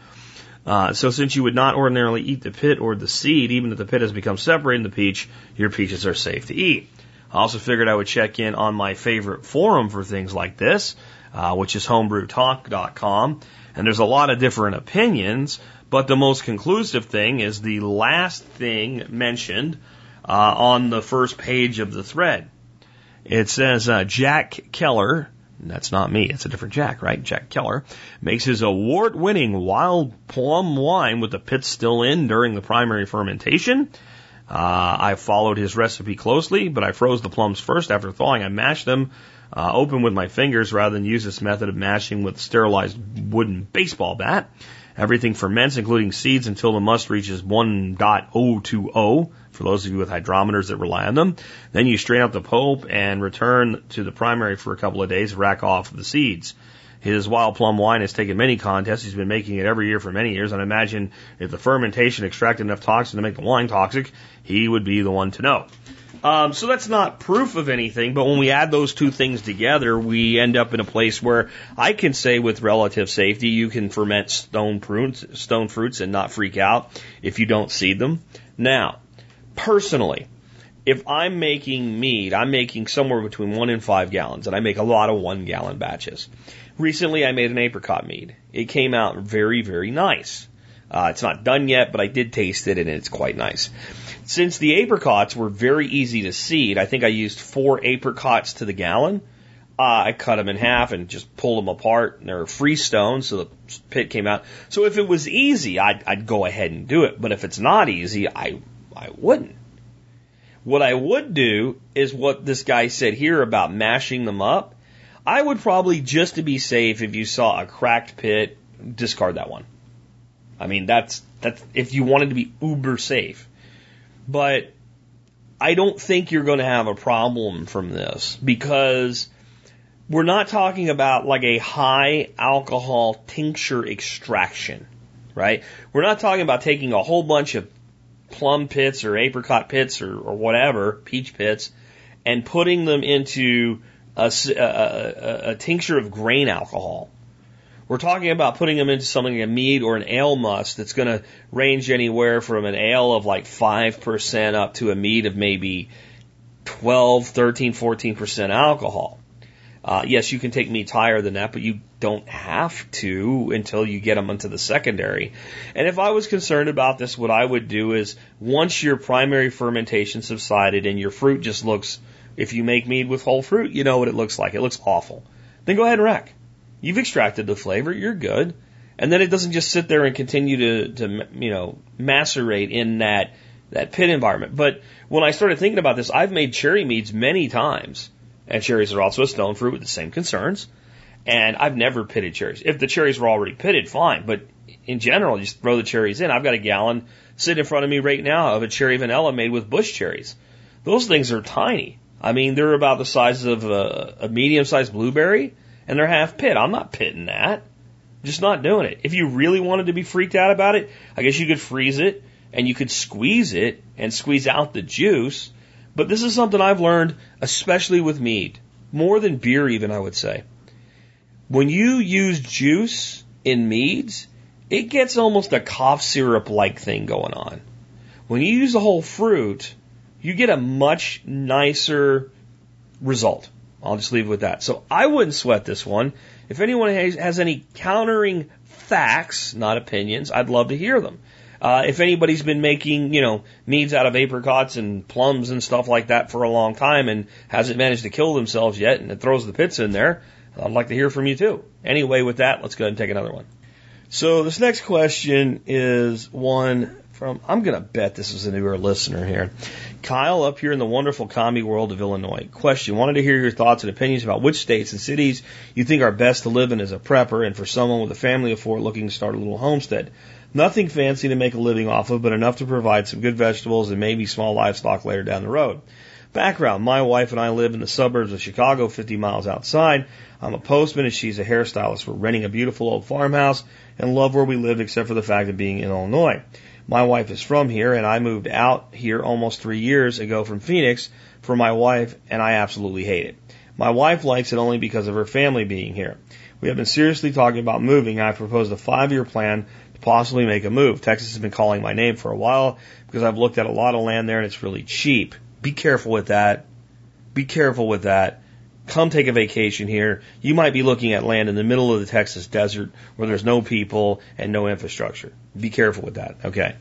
Uh, so since you would not ordinarily eat the pit or the seed, even if the pit has become separated in the peach, your peaches are safe to eat. I also figured I would check in on my favorite forum for things like this, uh, which is homebrewtalk.com. And there's a lot of different opinions, but the most conclusive thing is the last thing mentioned uh, on the first page of the thread. It says uh, Jack Keller, that's not me, it's a different Jack, right? Jack Keller makes his award winning wild plum wine with the pits still in during the primary fermentation. Uh, I followed his recipe closely, but I froze the plums first. After thawing, I mashed them uh, open with my fingers rather than use this method of mashing with sterilized wooden baseball bat. Everything ferments, including seeds, until the must reaches 1.020 for those of you with hydrometers that rely on them. Then you strain out the pulp and return to the primary for a couple of days, rack off the seeds. His wild plum wine has taken many contests. He's been making it every year for many years. And I imagine if the fermentation extracted enough toxin to make the wine toxic, he would be the one to know. Um, so that's not proof of anything, but when we add those two things together, we end up in a place where I can say with relative safety, you can ferment stone fruits, stone fruits and not freak out if you don't seed them. Now, personally, if I'm making mead, I'm making somewhere between one and five gallons, and I make a lot of one gallon batches. Recently, I made an apricot mead. It came out very, very nice. Uh, it's not done yet, but I did taste it and it's quite nice. Since the apricots were very easy to seed, I think I used four apricots to the gallon. Uh, I cut them in half and just pulled them apart. They're freestone, so the pit came out. So if it was easy, I'd, I'd go ahead and do it. But if it's not easy, I, I wouldn't. What I would do is what this guy said here about mashing them up. I would probably, just to be safe, if you saw a cracked pit, discard that one. I mean, that's, that's, if you wanted to be uber safe. But I don't think you're going to have a problem from this because we're not talking about like a high alcohol tincture extraction, right? We're not talking about taking a whole bunch of plum pits or apricot pits or, or whatever, peach pits, and putting them into a, a, a, tincture of grain alcohol. We're talking about putting them into something like a mead or an ale must that's going to range anywhere from an ale of like 5% up to a mead of maybe 12, 13, 14% alcohol. Uh, yes, you can take meats higher than that, but you don't have to until you get them into the secondary. And if I was concerned about this, what I would do is once your primary fermentation subsided and your fruit just looks, if you make mead with whole fruit, you know what it looks like. It looks awful. Then go ahead and rack. You've extracted the flavor. You're good. And then it doesn't just sit there and continue to, to you know, macerate in that, that pit environment. But when I started thinking about this, I've made cherry meads many times. And cherries are also a stone fruit with the same concerns. And I've never pitted cherries. If the cherries were already pitted, fine. But in general, just throw the cherries in. I've got a gallon sitting in front of me right now of a cherry vanilla made with bush cherries. Those things are tiny. I mean, they're about the size of a, a medium sized blueberry and they're half pit. I'm not pitting that. Just not doing it. If you really wanted to be freaked out about it, I guess you could freeze it and you could squeeze it and squeeze out the juice. But this is something I've learned, especially with mead, more than beer, even, I would say. When you use juice in meads, it gets almost a cough syrup like thing going on. When you use the whole fruit, you get a much nicer result I'll just leave it with that. So I wouldn't sweat this one. If anyone has, has any countering facts, not opinions, I'd love to hear them. Uh, if anybody's been making, you know, meads out of apricots and plums and stuff like that for a long time and hasn't managed to kill themselves yet and it throws the pits in there, I'd like to hear from you too. Anyway, with that, let's go ahead and take another one. So this next question is one from, I'm going to bet this is a newer listener here. Kyle up here in the wonderful commie world of Illinois. Question, wanted to hear your thoughts and opinions about which states and cities you think are best to live in as a prepper and for someone with a family of four looking to start a little homestead. Nothing fancy to make a living off of, but enough to provide some good vegetables and maybe small livestock later down the road. Background, my wife and I live in the suburbs of Chicago, 50 miles outside. I'm a postman and she's a hairstylist. We're renting a beautiful old farmhouse and love where we live except for the fact of being in Illinois. My wife is from here and I moved out here almost three years ago from Phoenix for my wife and I absolutely hate it. My wife likes it only because of her family being here. We have been seriously talking about moving. I proposed a five year plan possibly make a move. Texas has been calling my name for a while because I've looked at a lot of land there and it's really cheap. Be careful with that. Be careful with that. Come take a vacation here. You might be looking at land in the middle of the Texas desert where there's no people and no infrastructure. Be careful with that. Okay.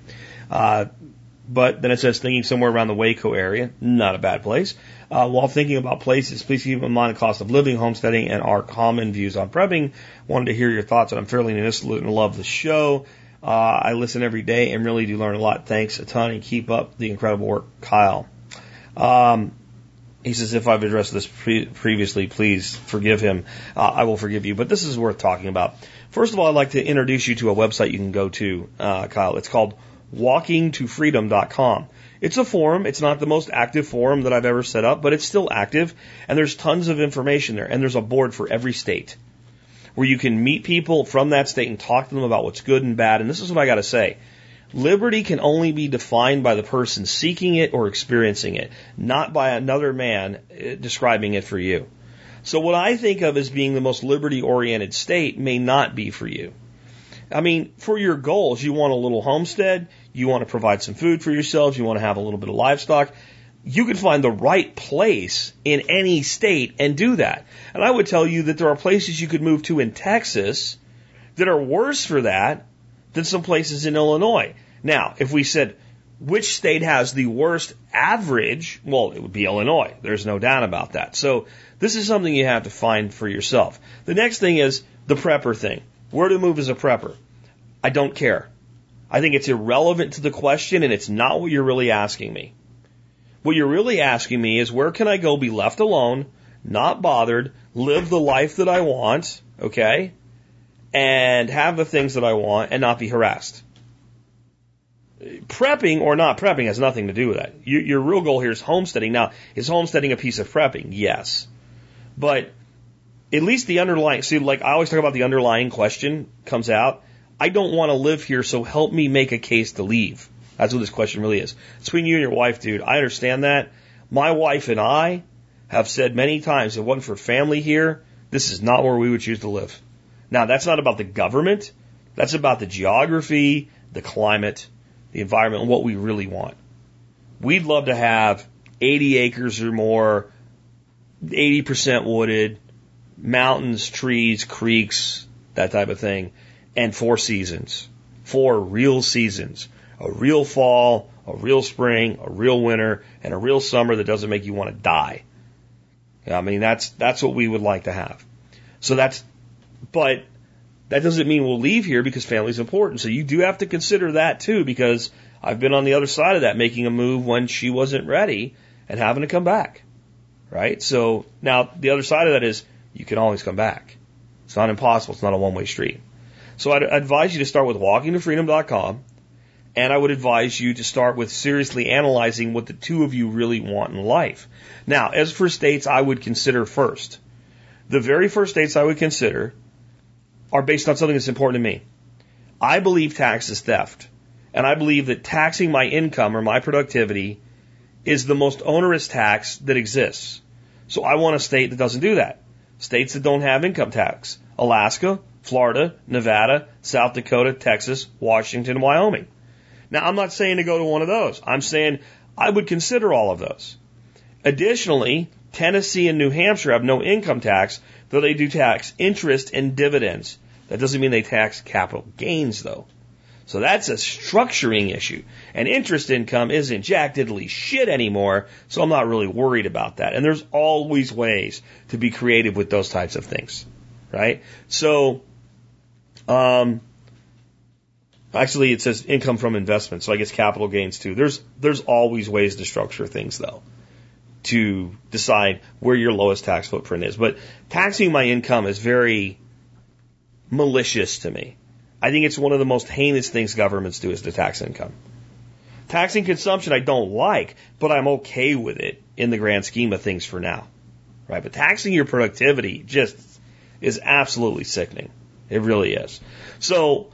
Uh, but then it says thinking somewhere around the Waco area, not a bad place. Uh, while thinking about places, please keep in mind the cost of living, homesteading, and our common views on prepping. Wanted to hear your thoughts, and I'm fairly new innocent and love the show. Uh, I listen every day and really do learn a lot. Thanks a ton, and keep up the incredible work, Kyle. Um, he says, if I've addressed this pre- previously, please forgive him. Uh, I will forgive you. But this is worth talking about. First of all, I'd like to introduce you to a website you can go to, uh, Kyle. It's called walkingtofreedom.com. It's a forum. It's not the most active forum that I've ever set up, but it's still active. And there's tons of information there. And there's a board for every state where you can meet people from that state and talk to them about what's good and bad. And this is what I got to say. Liberty can only be defined by the person seeking it or experiencing it, not by another man uh, describing it for you. So what I think of as being the most liberty oriented state may not be for you. I mean, for your goals, you want a little homestead, you want to provide some food for yourselves, you want to have a little bit of livestock. You can find the right place in any state and do that. And I would tell you that there are places you could move to in Texas that are worse for that than some places in Illinois. Now, if we said, which state has the worst average? Well, it would be Illinois. There's no doubt about that. So this is something you have to find for yourself. The next thing is the prepper thing. Where to move as a prepper? I don't care. I think it's irrelevant to the question and it's not what you're really asking me. What you're really asking me is where can I go be left alone, not bothered, live the life that I want, okay? And have the things that I want and not be harassed. Prepping or not prepping has nothing to do with that. Your, your real goal here is homesteading. Now, is homesteading a piece of prepping? Yes. But at least the underlying, see, like I always talk about the underlying question comes out. I don't want to live here, so help me make a case to leave. That's what this question really is. It's between you and your wife, dude. I understand that. My wife and I have said many times, if it wasn't for family here, this is not where we would choose to live. Now, that's not about the government. That's about the geography, the climate, the environment, and what we really want. We'd love to have 80 acres or more, 80% wooded, mountains, trees, creeks, that type of thing and four seasons. Four real seasons. A real fall, a real spring, a real winter, and a real summer that doesn't make you want to die. I mean, that's, that's what we would like to have. So that's, but that doesn't mean we'll leave here because family's important. So you do have to consider that too because I've been on the other side of that, making a move when she wasn't ready and having to come back. Right? So now the other side of that is you can always come back. It's not impossible. It's not a one way street. So I'd advise you to start with walkingtofreedom.com, and I would advise you to start with seriously analyzing what the two of you really want in life. Now, as for states I would consider first, the very first states I would consider are based on something that's important to me. I believe tax is theft, and I believe that taxing my income or my productivity is the most onerous tax that exists. So I want a state that doesn't do that. States that don't have income tax. Alaska, Florida, Nevada, South Dakota, Texas, Washington, Wyoming. Now, I'm not saying to go to one of those. I'm saying I would consider all of those. Additionally, Tennessee and New Hampshire have no income tax, though they do tax interest and dividends. That doesn't mean they tax capital gains, though. So that's a structuring issue. And interest income isn't jack diddly shit anymore, so I'm not really worried about that. And there's always ways to be creative with those types of things, right? So, um, actually it says income from investment, so I guess capital gains too. There's, there's always ways to structure things though, to decide where your lowest tax footprint is. But taxing my income is very malicious to me. I think it's one of the most heinous things governments do is to tax income. Taxing consumption I don't like, but I'm okay with it in the grand scheme of things for now. Right? But taxing your productivity just is absolutely sickening. It really is. So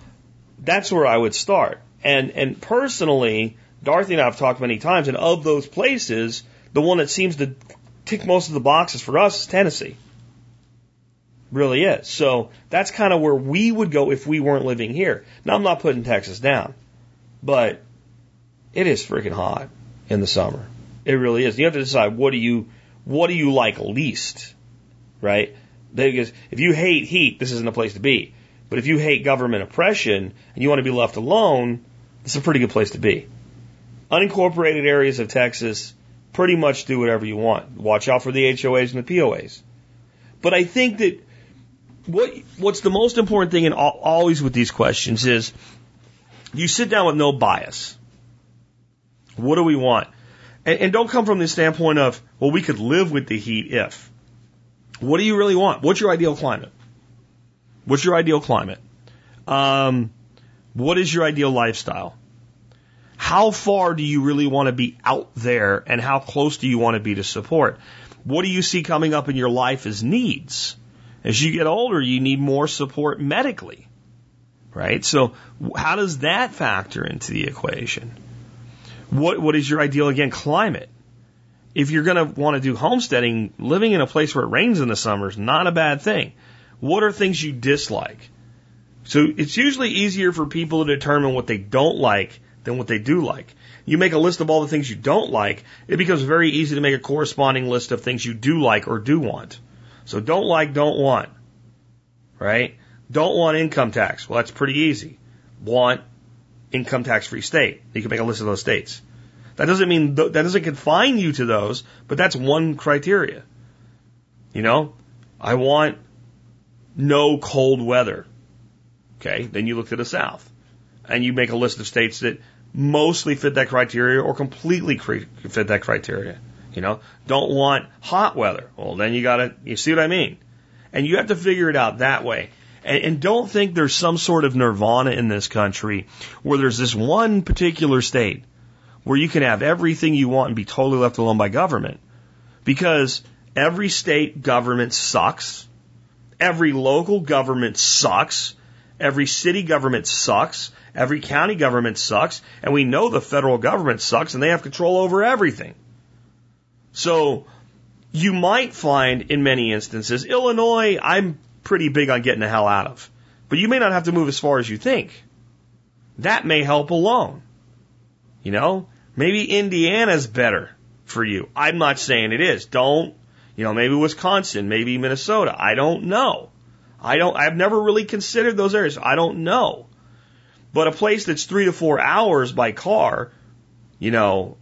that's where I would start. And and personally, Dorothy and I have talked many times, and of those places, the one that seems to tick most of the boxes for us is Tennessee. Really is. So that's kind of where we would go if we weren't living here. Now I'm not putting Texas down, but it is freaking hot in the summer. It really is. You have to decide what do you what do you like least, right? Because if you hate heat, this isn't a place to be. But if you hate government oppression and you want to be left alone, it's a pretty good place to be. Unincorporated areas of Texas pretty much do whatever you want. Watch out for the HOAs and the POAs. But I think that what what's the most important thing in always with these questions is you sit down with no bias. What do we want? And, and don't come from the standpoint of, well, we could live with the heat if. What do you really want? What's your ideal climate? What's your ideal climate? Um, what is your ideal lifestyle? How far do you really want to be out there and how close do you want to be to support? What do you see coming up in your life as needs? As you get older, you need more support medically, right? So how does that factor into the equation? What, what is your ideal, again, climate? If you're going to want to do homesteading, living in a place where it rains in the summer is not a bad thing. What are things you dislike? So it's usually easier for people to determine what they don't like than what they do like. You make a list of all the things you don't like, it becomes very easy to make a corresponding list of things you do like or do want. So don't like, don't want. Right? Don't want income tax. Well, that's pretty easy. Want income tax free state. You can make a list of those states. That doesn't mean, that doesn't confine you to those, but that's one criteria. You know, I want no cold weather. Okay. Then you look to the south and you make a list of states that mostly fit that criteria or completely fit that criteria. You know, don't want hot weather. Well, then you gotta, you see what I mean? And you have to figure it out that way. And, and don't think there's some sort of nirvana in this country where there's this one particular state where you can have everything you want and be totally left alone by government. Because every state government sucks. Every local government sucks. Every city government sucks. Every county government sucks. And we know the federal government sucks and they have control over everything. So you might find in many instances, Illinois, I'm pretty big on getting the hell out of. But you may not have to move as far as you think. That may help alone. You know, maybe Indiana's better for you. I'm not saying it is. Don't, you know, maybe Wisconsin, maybe Minnesota. I don't know. I don't, I've never really considered those areas. I don't know. But a place that's three to four hours by car, you know,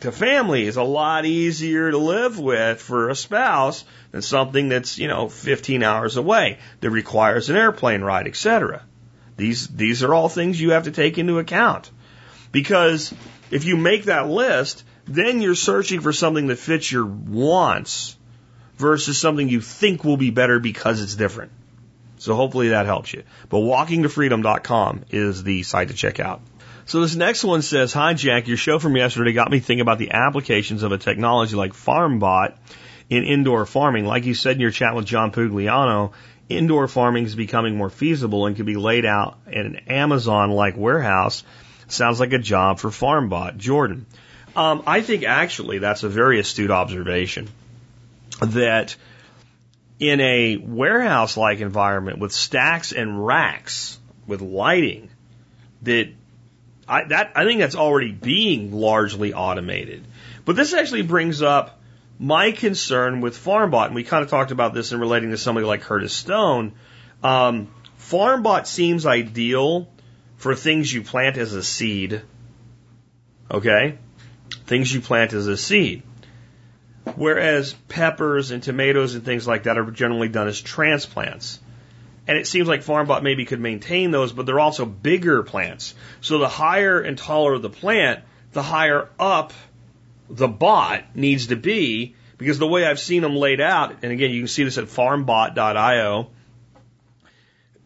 to family is a lot easier to live with for a spouse than something that's, you know, 15 hours away that requires an airplane ride, etc. These, these are all things you have to take into account. Because if you make that list, then you're searching for something that fits your wants versus something you think will be better because it's different. So hopefully that helps you. But walkingtofreedom.com is the site to check out. So this next one says, Hi Jack, your show from yesterday got me thinking about the applications of a technology like FarmBot in indoor farming. Like you said in your chat with John Pugliano, indoor farming is becoming more feasible and can be laid out in an Amazon-like warehouse. Sounds like a job for FarmBot. Jordan. Um, I think actually that's a very astute observation that in a warehouse like environment with stacks and racks with lighting that I, that, I think that's already being largely automated. But this actually brings up My concern with FarmBot, and we kind of talked about this in relating to somebody like Curtis Stone, um, FarmBot seems ideal for things you plant as a seed. Okay? Things you plant as a seed. Whereas peppers and tomatoes and things like that are generally done as transplants. And it seems like FarmBot maybe could maintain those, but they're also bigger plants. So the higher and taller the plant, the higher up the bot needs to be, because the way I've seen them laid out, and again, you can see this at farmbot.io,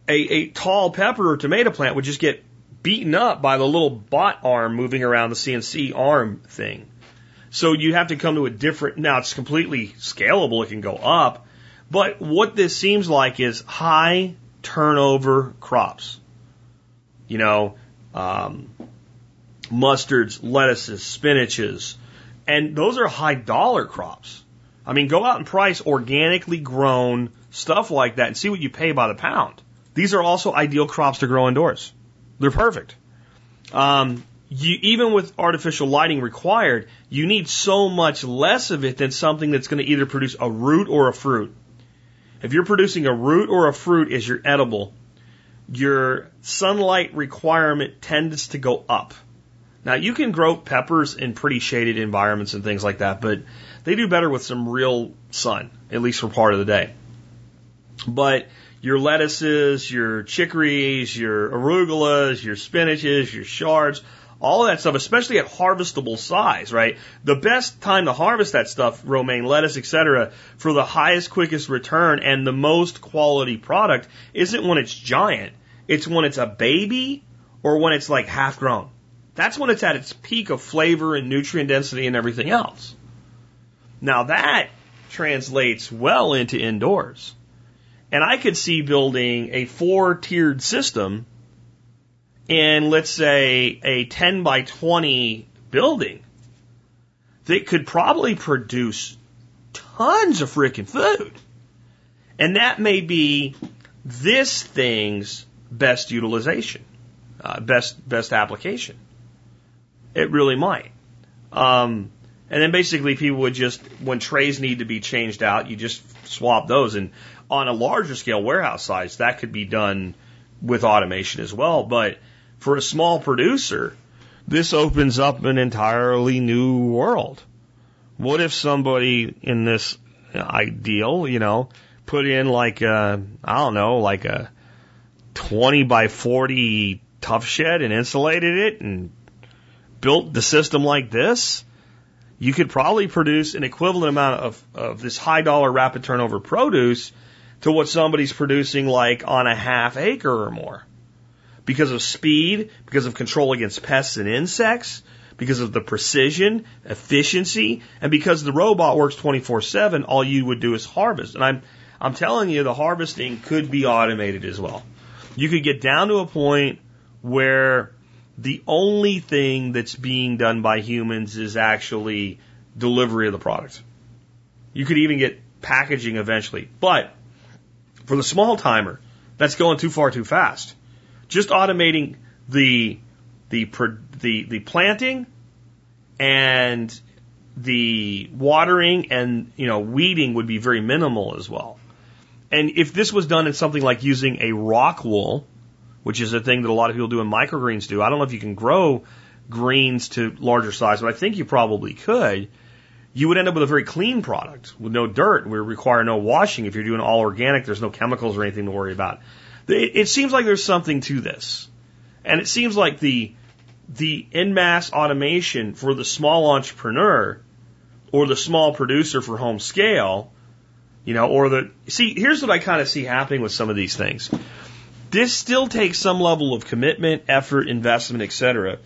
a, a tall pepper or tomato plant would just get beaten up by the little bot arm moving around the CNC arm thing. So you have to come to a different, now it's completely scalable, it can go up, but what this seems like is high turnover crops. You know, um, mustards, lettuces, spinaches, and those are high dollar crops. I mean, go out and price organically grown stuff like that and see what you pay by the pound. These are also ideal crops to grow indoors. They're perfect. Um, you, even with artificial lighting required, you need so much less of it than something that's going to either produce a root or a fruit. If you're producing a root or a fruit as your edible, your sunlight requirement tends to go up. Now you can grow peppers in pretty shaded environments and things like that, but they do better with some real sun, at least for part of the day. But your lettuces, your chicories, your arugulas, your spinaches, your chards, all of that stuff, especially at harvestable size, right? The best time to harvest that stuff, romaine lettuce, etc., for the highest, quickest return and the most quality product isn't when it's giant. It's when it's a baby or when it's like half grown. That's when it's at its peak of flavor and nutrient density and everything else. Now that translates well into indoors. And I could see building a four tiered system in, let's say, a 10 by 20 building that could probably produce tons of freaking food. And that may be this thing's best utilization, uh, best, best application. It really might. Um, and then basically people would just, when trays need to be changed out, you just swap those. And on a larger scale warehouse size, that could be done with automation as well. But for a small producer, this opens up an entirely new world. What if somebody in this ideal, you know, put in like a, I don't know, like a 20 by 40 tough shed and insulated it and built the system like this? You could probably produce an equivalent amount of, of this high dollar rapid turnover produce to what somebody's producing like on a half acre or more because of speed, because of control against pests and insects, because of the precision, efficiency, and because the robot works 24/7, all you would do is harvest. And I'm I'm telling you the harvesting could be automated as well. You could get down to a point where the only thing that's being done by humans is actually delivery of the product. You could even get packaging eventually. But for the small timer, that's going too far too fast. Just automating the the the the planting and the watering and you know weeding would be very minimal as well. And if this was done in something like using a rock wool, which is a thing that a lot of people do in microgreens do, I don't know if you can grow greens to larger size, but I think you probably could. You would end up with a very clean product with no dirt. We require no washing. If you're doing all organic, there's no chemicals or anything to worry about. It, it seems like there's something to this. And it seems like the, the in mass automation for the small entrepreneur or the small producer for home scale, you know, or the, see, here's what I kind of see happening with some of these things. This still takes some level of commitment, effort, investment, etc.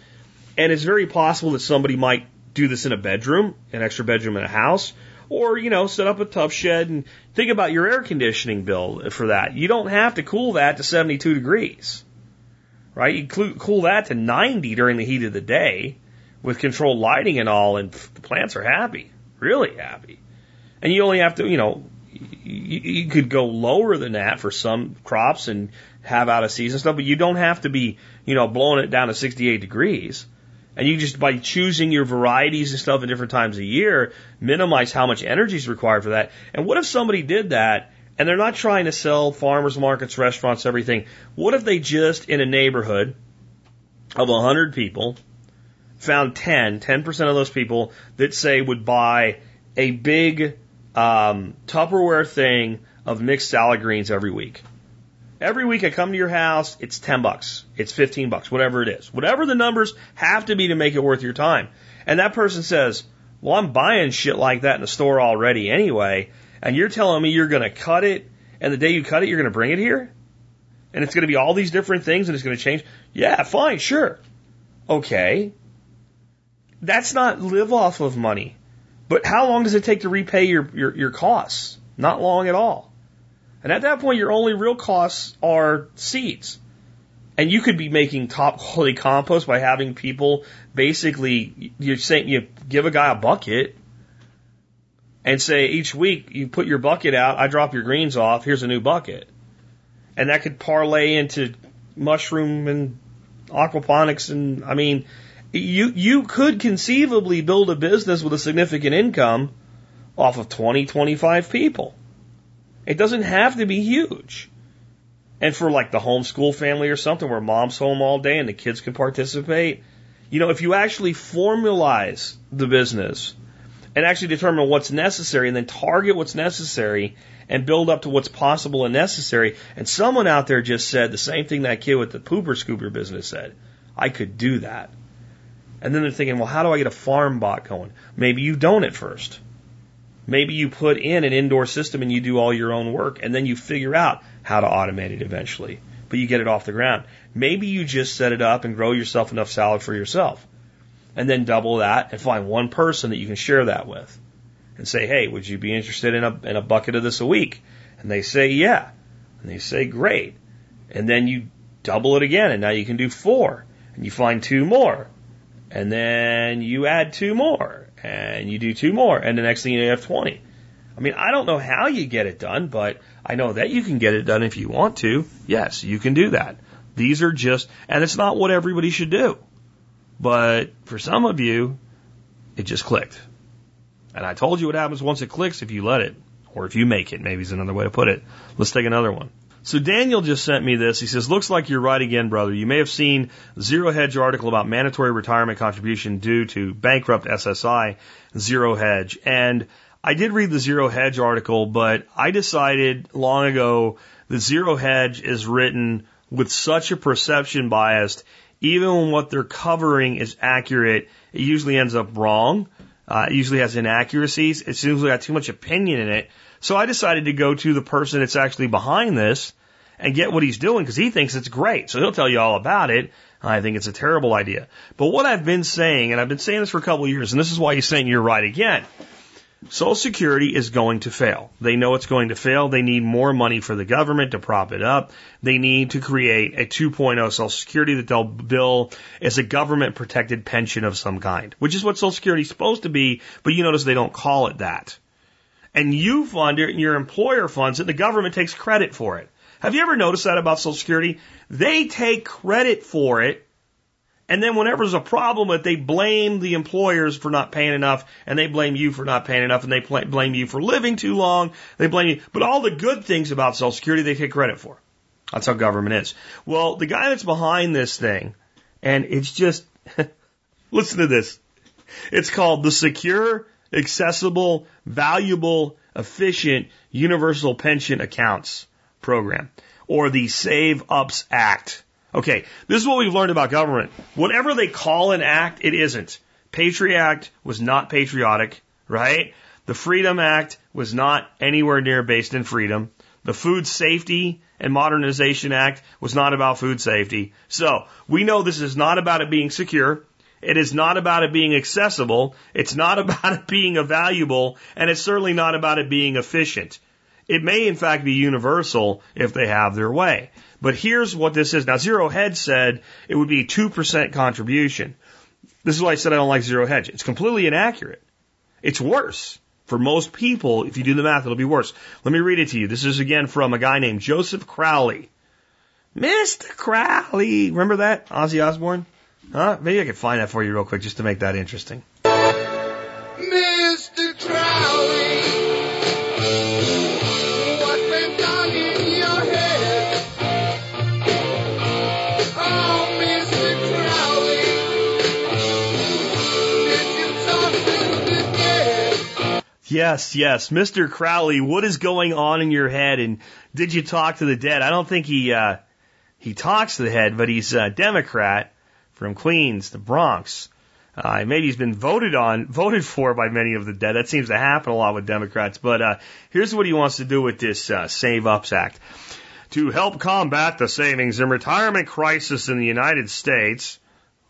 And it's very possible that somebody might do this in a bedroom, an extra bedroom in a house, or, you know, set up a tough shed and think about your air conditioning bill for that. You don't have to cool that to 72 degrees, right? You cool that to 90 during the heat of the day with controlled lighting and all, and the plants are happy, really happy. And you only have to, you know, you, you could go lower than that for some crops and have out of season stuff, but you don't have to be, you know, blowing it down to 68 degrees. And you just, by choosing your varieties and stuff at different times of year, minimize how much energy is required for that. And what if somebody did that and they're not trying to sell farmers markets, restaurants, everything? What if they just, in a neighborhood of 100 people, found 10, 10% of those people that say would buy a big um, Tupperware thing of mixed salad greens every week? Every week I come to your house, it's 10 bucks. It's 15 bucks, whatever it is. Whatever the numbers have to be to make it worth your time. And that person says, well, I'm buying shit like that in the store already anyway. And you're telling me you're going to cut it. And the day you cut it, you're going to bring it here. And it's going to be all these different things and it's going to change. Yeah, fine, sure. Okay. That's not live off of money. But how long does it take to repay your, your, your costs? Not long at all. And at that point, your only real costs are seeds. And you could be making top quality compost by having people basically, you're saying you give a guy a bucket and say each week you put your bucket out, I drop your greens off, here's a new bucket. And that could parlay into mushroom and aquaponics and, I mean, you, you could conceivably build a business with a significant income off of 20, 25 people. It doesn't have to be huge. And for like the homeschool family or something where mom's home all day and the kids can participate, you know, if you actually formalize the business and actually determine what's necessary and then target what's necessary and build up to what's possible and necessary. And someone out there just said the same thing that kid with the pooper scooper business said. I could do that. And then they're thinking, well, how do I get a farm bot going? Maybe you don't at first. Maybe you put in an indoor system and you do all your own work and then you figure out how to automate it eventually, but you get it off the ground. Maybe you just set it up and grow yourself enough salad for yourself and then double that and find one person that you can share that with and say, Hey, would you be interested in a, in a bucket of this a week? And they say, yeah. And they say, great. And then you double it again and now you can do four and you find two more and then you add two more and you do two more, and the next thing you have 20. I mean, I don't know how you get it done, but I know that you can get it done if you want to. Yes, you can do that. These are just, and it's not what everybody should do. But for some of you, it just clicked. And I told you what happens once it clicks if you let it, or if you make it, maybe is another way to put it. Let's take another one. So Daniel just sent me this. He says, looks like you're right again, brother. You may have seen Zero Hedge article about mandatory retirement contribution due to bankrupt SSI Zero Hedge. And I did read the Zero Hedge article, but I decided long ago that Zero Hedge is written with such a perception bias, even when what they're covering is accurate, it usually ends up wrong. Uh, it usually has inaccuracies. It seems like got too much opinion in it. So I decided to go to the person that's actually behind this and get what he's doing because he thinks it's great. So he'll tell you all about it. I think it's a terrible idea. But what I've been saying, and I've been saying this for a couple of years, and this is why he's saying you're right again. Social Security is going to fail. They know it's going to fail. They need more money for the government to prop it up. They need to create a 2.0 Social Security that they'll bill as a government protected pension of some kind, which is what Social Security is supposed to be, but you notice they don't call it that and you fund it and your employer funds it, the government takes credit for it. Have you ever noticed that about Social Security? They take credit for it, and then whenever there's a problem with it, they blame the employers for not paying enough, and they blame you for not paying enough, and they blame you for living too long. They blame you, but all the good things about Social Security they take credit for. That's how government is. Well, the guy that's behind this thing, and it's just, listen to this. It's called the Secure accessible, valuable, efficient universal pension accounts program or the Save Ups Act. Okay, this is what we've learned about government. Whatever they call an act, it isn't. Patriot Act was not patriotic, right? The Freedom Act was not anywhere near based in freedom. The Food Safety and Modernization Act was not about food safety. So we know this is not about it being secure. It is not about it being accessible. It's not about it being valuable, and it's certainly not about it being efficient. It may in fact be universal if they have their way. But here's what this is. Now Zero Hedge said it would be 2% contribution. This is why I said I don't like Zero Hedge. It's completely inaccurate. It's worse. For most people, if you do the math, it'll be worse. Let me read it to you. This is again from a guy named Joseph Crowley. Mr. Crowley. Remember that? Ozzy Osbourne? Huh? Maybe I could find that for you real quick just to make that interesting. Mr. Crowley, what went on in your head? Oh, Mr. Crowley, did you talk to the dead? Yes, yes, Mr. Crowley, what is going on in your head? And did you talk to the dead? I don't think he uh, he talks to the head, but he's a Democrat from Queens, the Bronx. Uh, maybe he's been voted on, voted for by many of the dead. That seems to happen a lot with Democrats. But uh, here's what he wants to do with this uh, Save Ups Act. To help combat the savings and retirement crisis in the United States,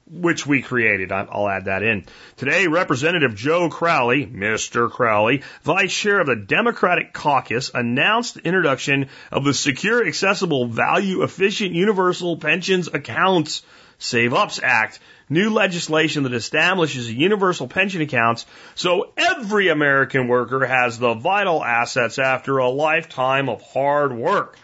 which we created. I'll add that in. Today, Representative Joe Crowley, Mr. Crowley, Vice Chair of the Democratic Caucus, announced the introduction of the Secure, Accessible, Value Efficient Universal Pensions Accounts Save Ups Act, new legislation that establishes universal pension accounts so every American worker has the vital assets after a lifetime of hard work.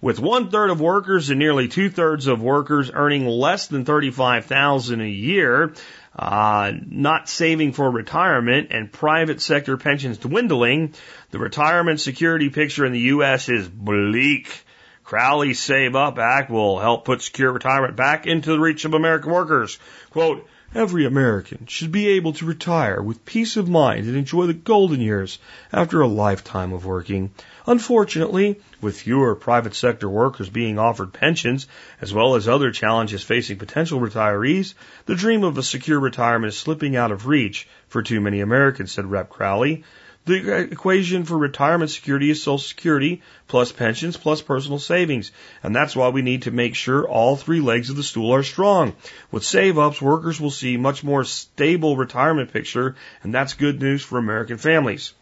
With one third of workers and nearly two thirds of workers earning less than thirty-five thousand a year, uh, not saving for retirement, and private sector pensions dwindling, the retirement security picture in the U.S. is bleak. Crowley's Save Up Act will help put secure retirement back into the reach of American workers. Quote, Every American should be able to retire with peace of mind and enjoy the golden years after a lifetime of working. Unfortunately, with fewer private sector workers being offered pensions, as well as other challenges facing potential retirees, the dream of a secure retirement is slipping out of reach for too many Americans, said Rep. Crowley. The equation for retirement security is Social Security plus pensions plus personal savings. And that's why we need to make sure all three legs of the stool are strong. With save ups, workers will see much more stable retirement picture, and that's good news for American families.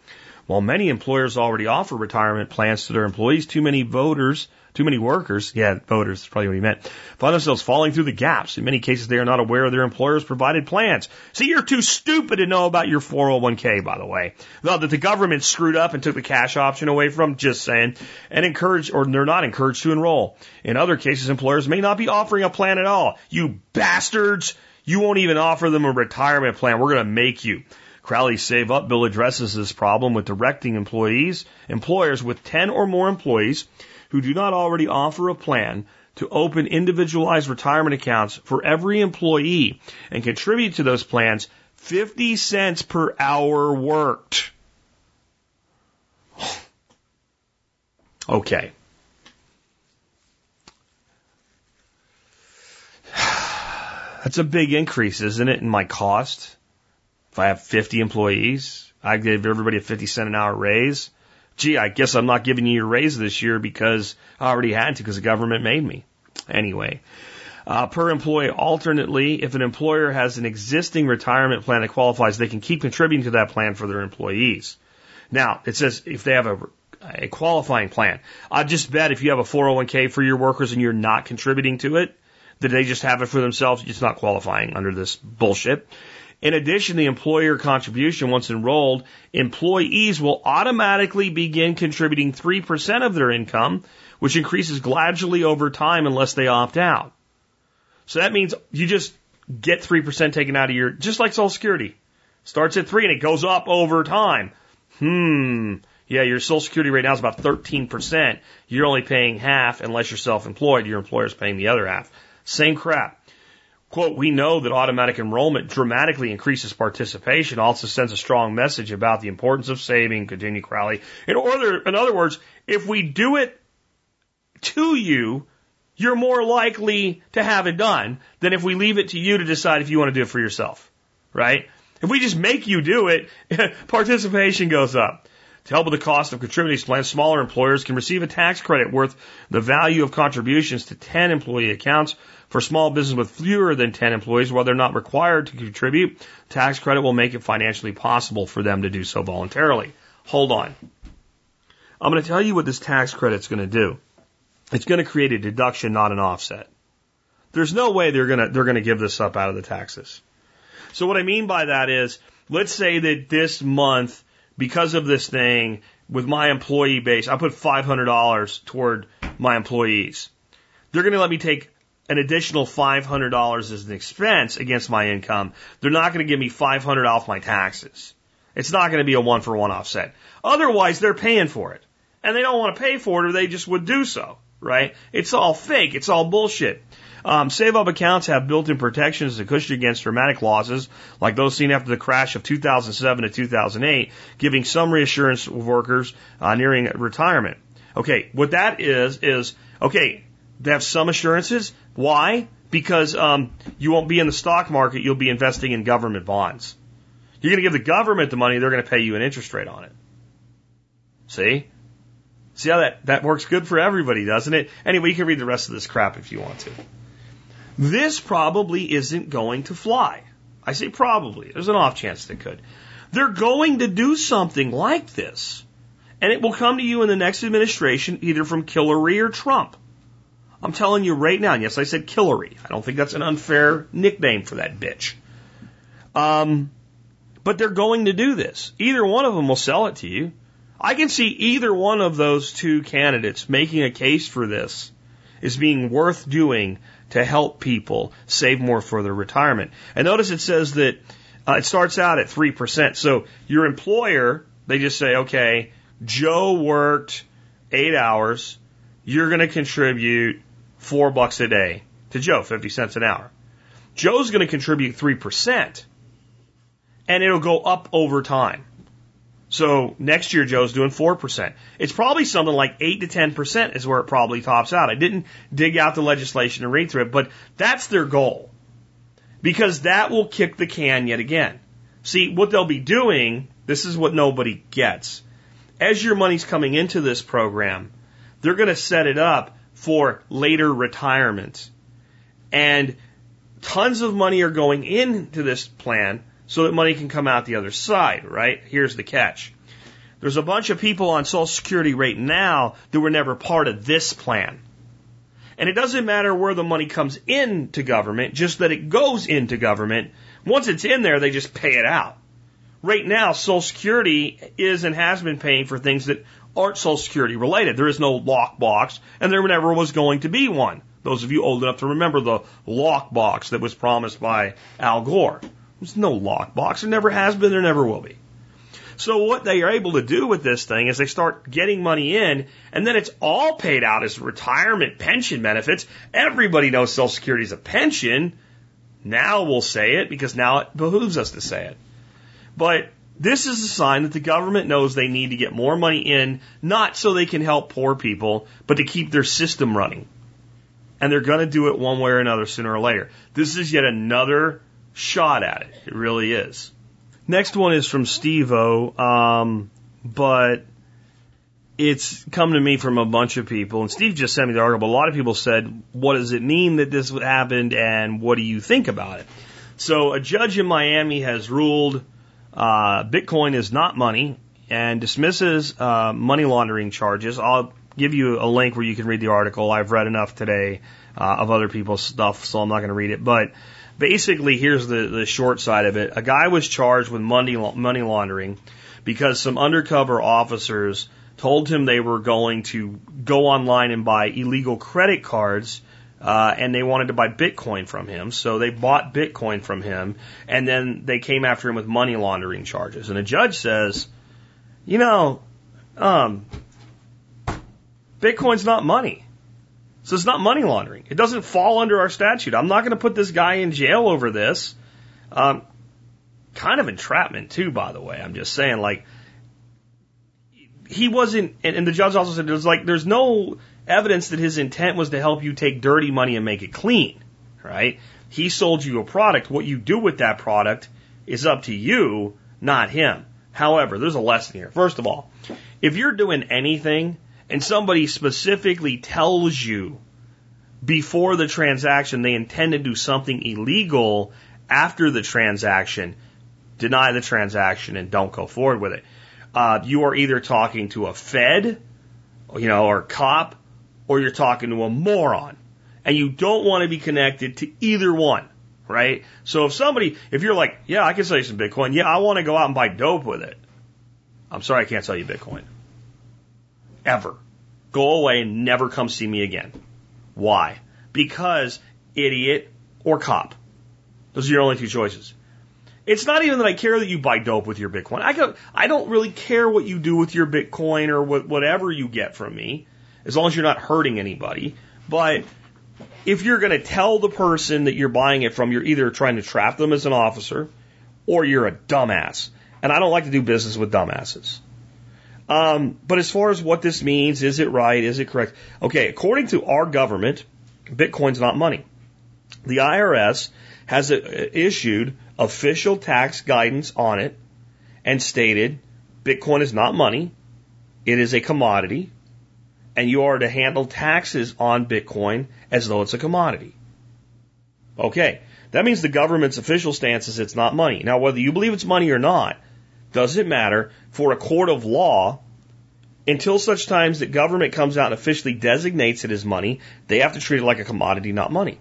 While many employers already offer retirement plans to their employees, too many voters, too many workers, yeah, voters probably what he meant, find themselves falling through the gaps. In many cases, they are not aware of their employer's provided plans. See, you're too stupid to know about your 401k, by the way. That the government screwed up and took the cash option away from, just saying, and encouraged, or they're not encouraged to enroll. In other cases, employers may not be offering a plan at all. You bastards! You won't even offer them a retirement plan. We're going to make you. Crowley's Save Up bill addresses this problem with directing employees, employers with 10 or more employees who do not already offer a plan to open individualized retirement accounts for every employee and contribute to those plans 50 cents per hour worked. Okay. That's a big increase, isn't it, in my cost? If I have 50 employees, I give everybody a 50 cent an hour raise. Gee, I guess I'm not giving you your raise this year because I already had to because the government made me. Anyway, uh, per employee alternately, if an employer has an existing retirement plan that qualifies, they can keep contributing to that plan for their employees. Now, it says if they have a, a qualifying plan. I just bet if you have a 401k for your workers and you're not contributing to it, that they just have it for themselves, it's not qualifying under this bullshit. In addition, the employer contribution, once enrolled, employees will automatically begin contributing 3% of their income, which increases gradually over time unless they opt out. So that means you just get 3% taken out of your, just like Social Security. Starts at 3 and it goes up over time. Hmm. Yeah, your Social Security right now is about 13%. You're only paying half unless you're self-employed. Your employer's paying the other half. Same crap. Quote, we know that automatic enrollment dramatically increases participation, also sends a strong message about the importance of saving, continued Crowley. In order, in other words, if we do it to you, you're more likely to have it done than if we leave it to you to decide if you want to do it for yourself. Right? If we just make you do it, participation goes up. To help with the cost of contributing plans, smaller employers can receive a tax credit worth the value of contributions to 10 employee accounts. For small business with fewer than 10 employees, while they're not required to contribute, tax credit will make it financially possible for them to do so voluntarily. Hold on. I'm going to tell you what this tax credit's going to do. It's going to create a deduction, not an offset. There's no way they're going to, they're going to give this up out of the taxes. So what I mean by that is, let's say that this month, because of this thing, with my employee base, I put $500 toward my employees. They're going to let me take an additional $500 as an expense against my income, they're not going to give me 500 off my taxes. It's not going to be a one for one offset. Otherwise, they're paying for it. And they don't want to pay for it or they just would do so, right? It's all fake. It's all bullshit. Um, save up accounts have built-in protections to cushion against dramatic losses like those seen after the crash of 2007 to 2008, giving some reassurance workers uh, nearing retirement. Okay, what that is is okay. They have some assurances. Why? Because um, you won't be in the stock market. You'll be investing in government bonds. You're going to give the government the money. They're going to pay you an interest rate on it. See? See how that, that works good for everybody, doesn't it? Anyway, you can read the rest of this crap if you want to. This probably isn't going to fly. I say probably. There's an off chance that could. They're going to do something like this. And it will come to you in the next administration, either from Hillary or Trump. I'm telling you right now, and yes, I said Hillary. I don't think that's an unfair nickname for that bitch. Um, but they're going to do this. Either one of them will sell it to you. I can see either one of those two candidates making a case for this as being worth doing to help people save more for their retirement. And notice it says that uh, it starts out at 3%. So your employer, they just say, okay, Joe worked eight hours. You're going to contribute four bucks a day to Joe, 50 cents an hour. Joe's going to contribute 3% and it'll go up over time. So next year Joe's doing 4%. It's probably something like 8 to 10% is where it probably tops out. I didn't dig out the legislation and read through it, but that's their goal. Because that will kick the can yet again. See, what they'll be doing, this is what nobody gets. As your money's coming into this program, they're going to set it up for later retirement. And tons of money are going into this plan so that money can come out the other side, right? Here's the catch. There's a bunch of people on Social Security right now that were never part of this plan. And it doesn't matter where the money comes into government, just that it goes into government. Once it's in there, they just pay it out. Right now, Social Security is and has been paying for things that aren't Social Security related. There is no lockbox, and there never was going to be one. Those of you old enough to remember the lockbox that was promised by Al Gore. There's no lockbox. There never has been. There never will be. So what they are able to do with this thing is they start getting money in, and then it's all paid out as retirement pension benefits. Everybody knows Social Security is a pension. Now we'll say it because now it behooves us to say it. But this is a sign that the government knows they need to get more money in, not so they can help poor people, but to keep their system running. And they're going to do it one way or another sooner or later. This is yet another shot at it. It really is. Next one is from Steve O, um, but it's come to me from a bunch of people. And Steve just sent me the article. But a lot of people said, "What does it mean that this happened, and what do you think about it?" So a judge in Miami has ruled uh, Bitcoin is not money and dismisses uh, money laundering charges. I'll give you a link where you can read the article. I've read enough today uh, of other people's stuff, so I'm not going to read it. But basically, here's the, the short side of it. A guy was charged with money, money laundering because some undercover officers told him they were going to go online and buy illegal credit cards uh, and they wanted to buy Bitcoin from him. So they bought Bitcoin from him, and then they came after him with money laundering charges. And a judge says, you know, um, Bitcoin's not money. So it's not money laundering. It doesn't fall under our statute. I'm not going to put this guy in jail over this. Um, kind of entrapment too, by the way. I'm just saying, like, he wasn't, and, and the judge also said there's like, there's no evidence that his intent was to help you take dirty money and make it clean, right? He sold you a product. What you do with that product is up to you, not him. However, there's a lesson here. First of all, if you're doing anything and somebody specifically tells you before the transaction they intend to do something illegal after the transaction, deny the transaction and don't go forward with it. Uh, you are either talking to a Fed, you know, or cop, or you're talking to a moron. And you don't want to be connected to either one, right? So if somebody, if you're like, yeah, I can sell you some Bitcoin. Yeah, I want to go out and buy dope with it. I'm sorry, I can't sell you Bitcoin. Ever. Go away and never come see me again. Why? Because idiot, or cop. Those are your only two choices. It's not even that I care that you buy dope with your Bitcoin. I don't, I don't really care what you do with your Bitcoin or what, whatever you get from me, as long as you're not hurting anybody. But if you're going to tell the person that you're buying it from, you're either trying to trap them as an officer or you're a dumbass. And I don't like to do business with dumbasses. Um, but as far as what this means, is it right? Is it correct? Okay, according to our government, Bitcoin's not money. The IRS has a, issued official tax guidance on it and stated Bitcoin is not money. It is a commodity and you are to handle taxes on Bitcoin as though it's a commodity. Okay. That means the government's official stance is it's not money. Now, whether you believe it's money or not, doesn't matter for a court of law until such times that government comes out and officially designates it as money, they have to treat it like a commodity, not money.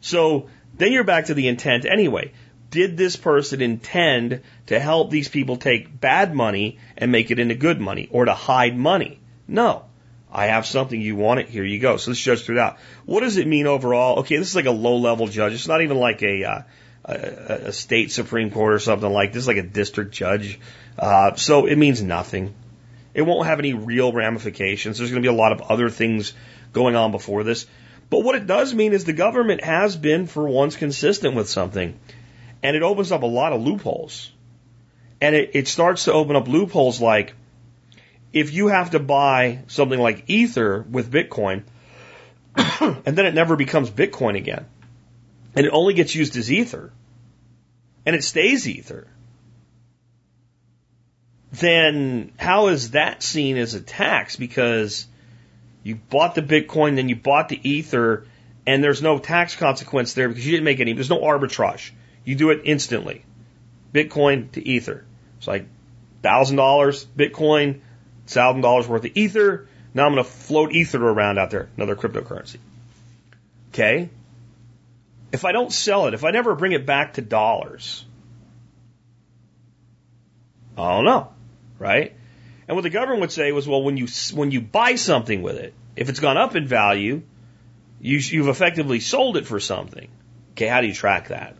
So then you're back to the intent anyway. Did this person intend to help these people take bad money and make it into good money or to hide money? No. I have something, you want it, here you go. So this judge threw it out. What does it mean overall? Okay, this is like a low level judge. It's not even like a, uh, a, a state Supreme Court or something like this, is like a district judge. Uh, so it means nothing. It won't have any real ramifications. There's going to be a lot of other things going on before this. But what it does mean is the government has been for once consistent with something. And it opens up a lot of loopholes. And it, it starts to open up loopholes like if you have to buy something like Ether with Bitcoin, and then it never becomes Bitcoin again, and it only gets used as Ether, and it stays Ether, then how is that seen as a tax? Because you bought the Bitcoin, then you bought the Ether, and there's no tax consequence there because you didn't make any, there's no arbitrage. You do it instantly. Bitcoin to Ether. It's like $1,000 Bitcoin, thousand dollars worth of ether. Now I'm going to float ether around out there, another cryptocurrency. Okay. If I don't sell it, if I never bring it back to dollars, I don't know, right? And what the government would say was, well, when you when you buy something with it, if it's gone up in value, you, you've effectively sold it for something. Okay, how do you track that?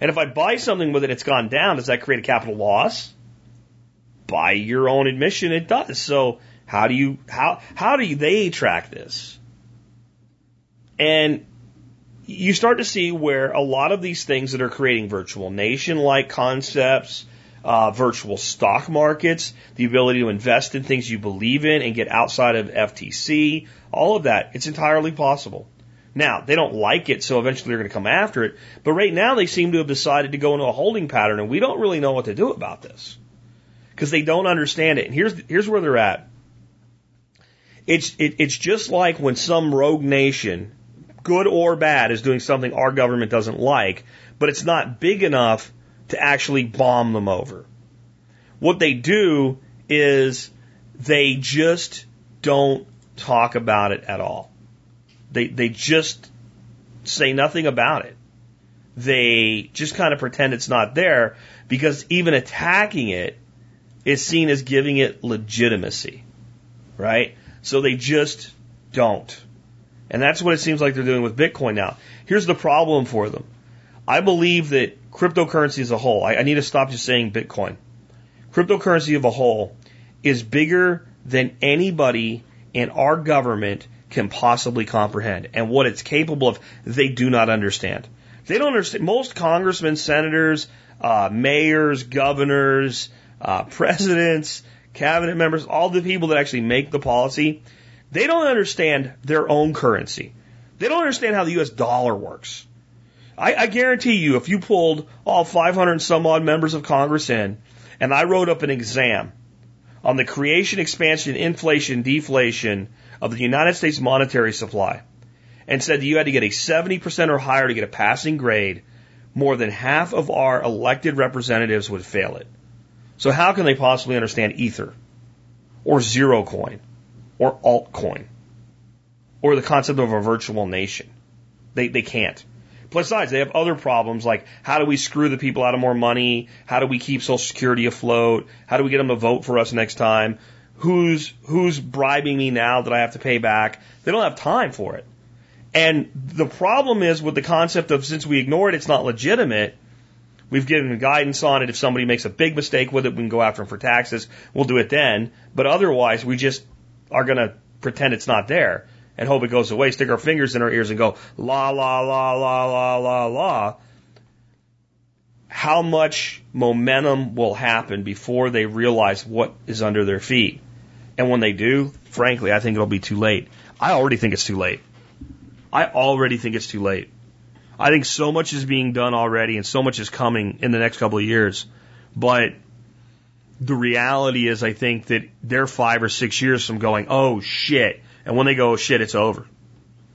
And if I buy something with it, it's gone down. Does that create a capital loss? By your own admission, it does. So how do you how how do they track this? And you start to see where a lot of these things that are creating virtual nation-like concepts, uh, virtual stock markets, the ability to invest in things you believe in and get outside of FTC, all of that, it's entirely possible. Now, they don't like it, so eventually they're going to come after it. But right now, they seem to have decided to go into a holding pattern, and we don't really know what to do about this because they don't understand it. And here's here's where they're at. It's it, it's just like when some rogue nation, good or bad, is doing something our government doesn't like, but it's not big enough to actually bomb them over. What they do is they just don't talk about it at all. They they just say nothing about it. They just kind of pretend it's not there because even attacking it is seen as giving it legitimacy, right? So they just don't. And that's what it seems like they're doing with Bitcoin now. Here's the problem for them. I believe that cryptocurrency as a whole, I, I need to stop just saying Bitcoin. Cryptocurrency of a whole is bigger than anybody in our government can possibly comprehend. And what it's capable of, they do not understand. They don't understand. Most congressmen, senators, uh, mayors, governors, uh, presidents, cabinet members, all the people that actually make the policy, they don't understand their own currency. They don't understand how the U.S. dollar works. I, I guarantee you, if you pulled all 500 and some odd members of Congress in, and I wrote up an exam on the creation, expansion, inflation, deflation of the United States monetary supply, and said that you had to get a 70% or higher to get a passing grade, more than half of our elected representatives would fail it. So how can they possibly understand Ether or Zerocoin or altcoin or the concept of a virtual nation? They, they can't. Besides, they have other problems like how do we screw the people out of more money? How do we keep Social Security afloat? How do we get them to vote for us next time? Who's, who's bribing me now that I have to pay back? They don't have time for it. And the problem is with the concept of since we ignore it, it's not legitimate. We've given guidance on it. If somebody makes a big mistake with it, we can go after them for taxes. We'll do it then. But otherwise, we just are going to pretend it's not there and hope it goes away, stick our fingers in our ears and go, la, la, la, la, la, la, la. How much momentum will happen before they realize what is under their feet? And when they do, frankly, I think it'll be too late. I already think it's too late. I already think it's too late. I think so much is being done already and so much is coming in the next couple of years. But the reality is, I think that they're five or six years from going, oh shit. And when they go, oh shit, it's over.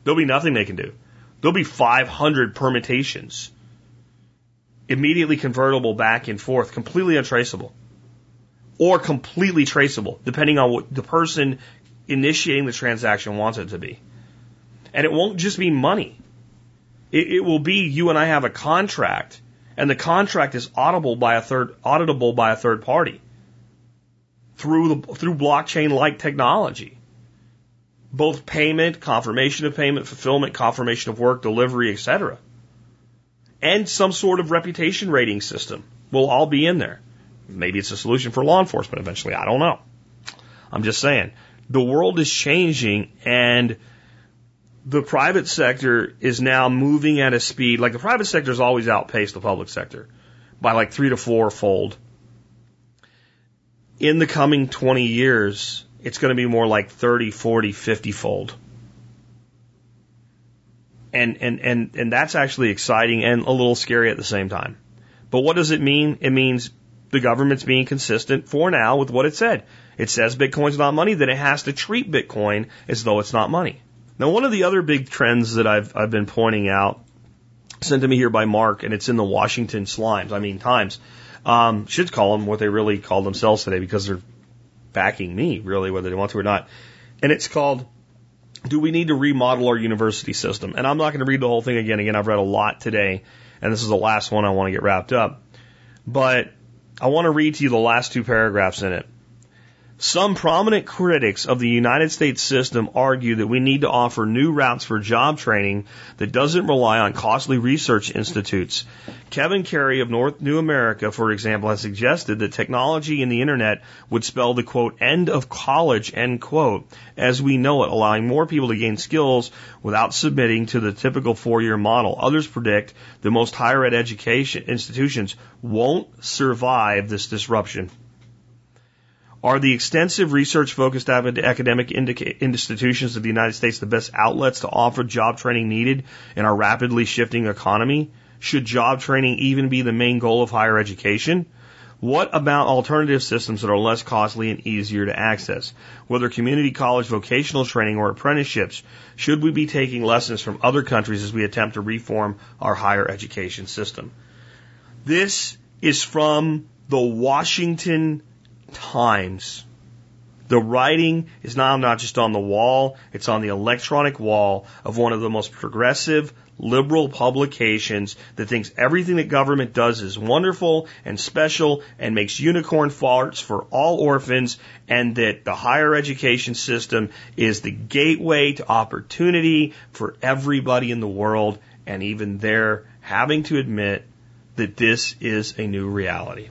There'll be nothing they can do. There'll be 500 permutations. Immediately convertible back and forth, completely untraceable. Or completely traceable, depending on what the person initiating the transaction wants it to be. And it won't just be money. It, it will be you and I have a contract, and the contract is auditable by a third, auditable by a third party through the, through blockchain like technology. Both payment, confirmation of payment, fulfillment, confirmation of work, delivery, etc. And some sort of reputation rating system will all be in there. Maybe it's a solution for law enforcement eventually. I don't know. I'm just saying. The world is changing and the private sector is now moving at a speed, like the private sector has always outpaced the public sector by like three to four fold. In the coming 20 years, it's going to be more like 30, 40, 50 fold. And, and, and, and that's actually exciting and a little scary at the same time. But what does it mean? It means the government's being consistent for now with what it said. It says Bitcoin's not money, then it has to treat Bitcoin as though it's not money. Now, one of the other big trends that I've, I've been pointing out, sent to me here by Mark, and it's in the Washington Slimes, I mean Times, um, should call them what they really call themselves today because they're backing me, really, whether they want to or not. And it's called, Do We Need to Remodel Our University System? And I'm not going to read the whole thing again. Again, I've read a lot today, and this is the last one I want to get wrapped up. But I want to read to you the last two paragraphs in it. Some prominent critics of the United States system argue that we need to offer new routes for job training that doesn't rely on costly research institutes. Kevin Carey of North New America, for example, has suggested that technology and the internet would spell the quote end of college end quote as we know it, allowing more people to gain skills without submitting to the typical four year model. Others predict that most higher ed education institutions won't survive this disruption. Are the extensive research focused academic institutions of the United States the best outlets to offer job training needed in our rapidly shifting economy? Should job training even be the main goal of higher education? What about alternative systems that are less costly and easier to access? Whether community college vocational training or apprenticeships, should we be taking lessons from other countries as we attempt to reform our higher education system? This is from the Washington times. The writing is now not just on the wall, it's on the electronic wall of one of the most progressive liberal publications that thinks everything that government does is wonderful and special and makes unicorn farts for all orphans and that the higher education system is the gateway to opportunity for everybody in the world and even they're having to admit that this is a new reality.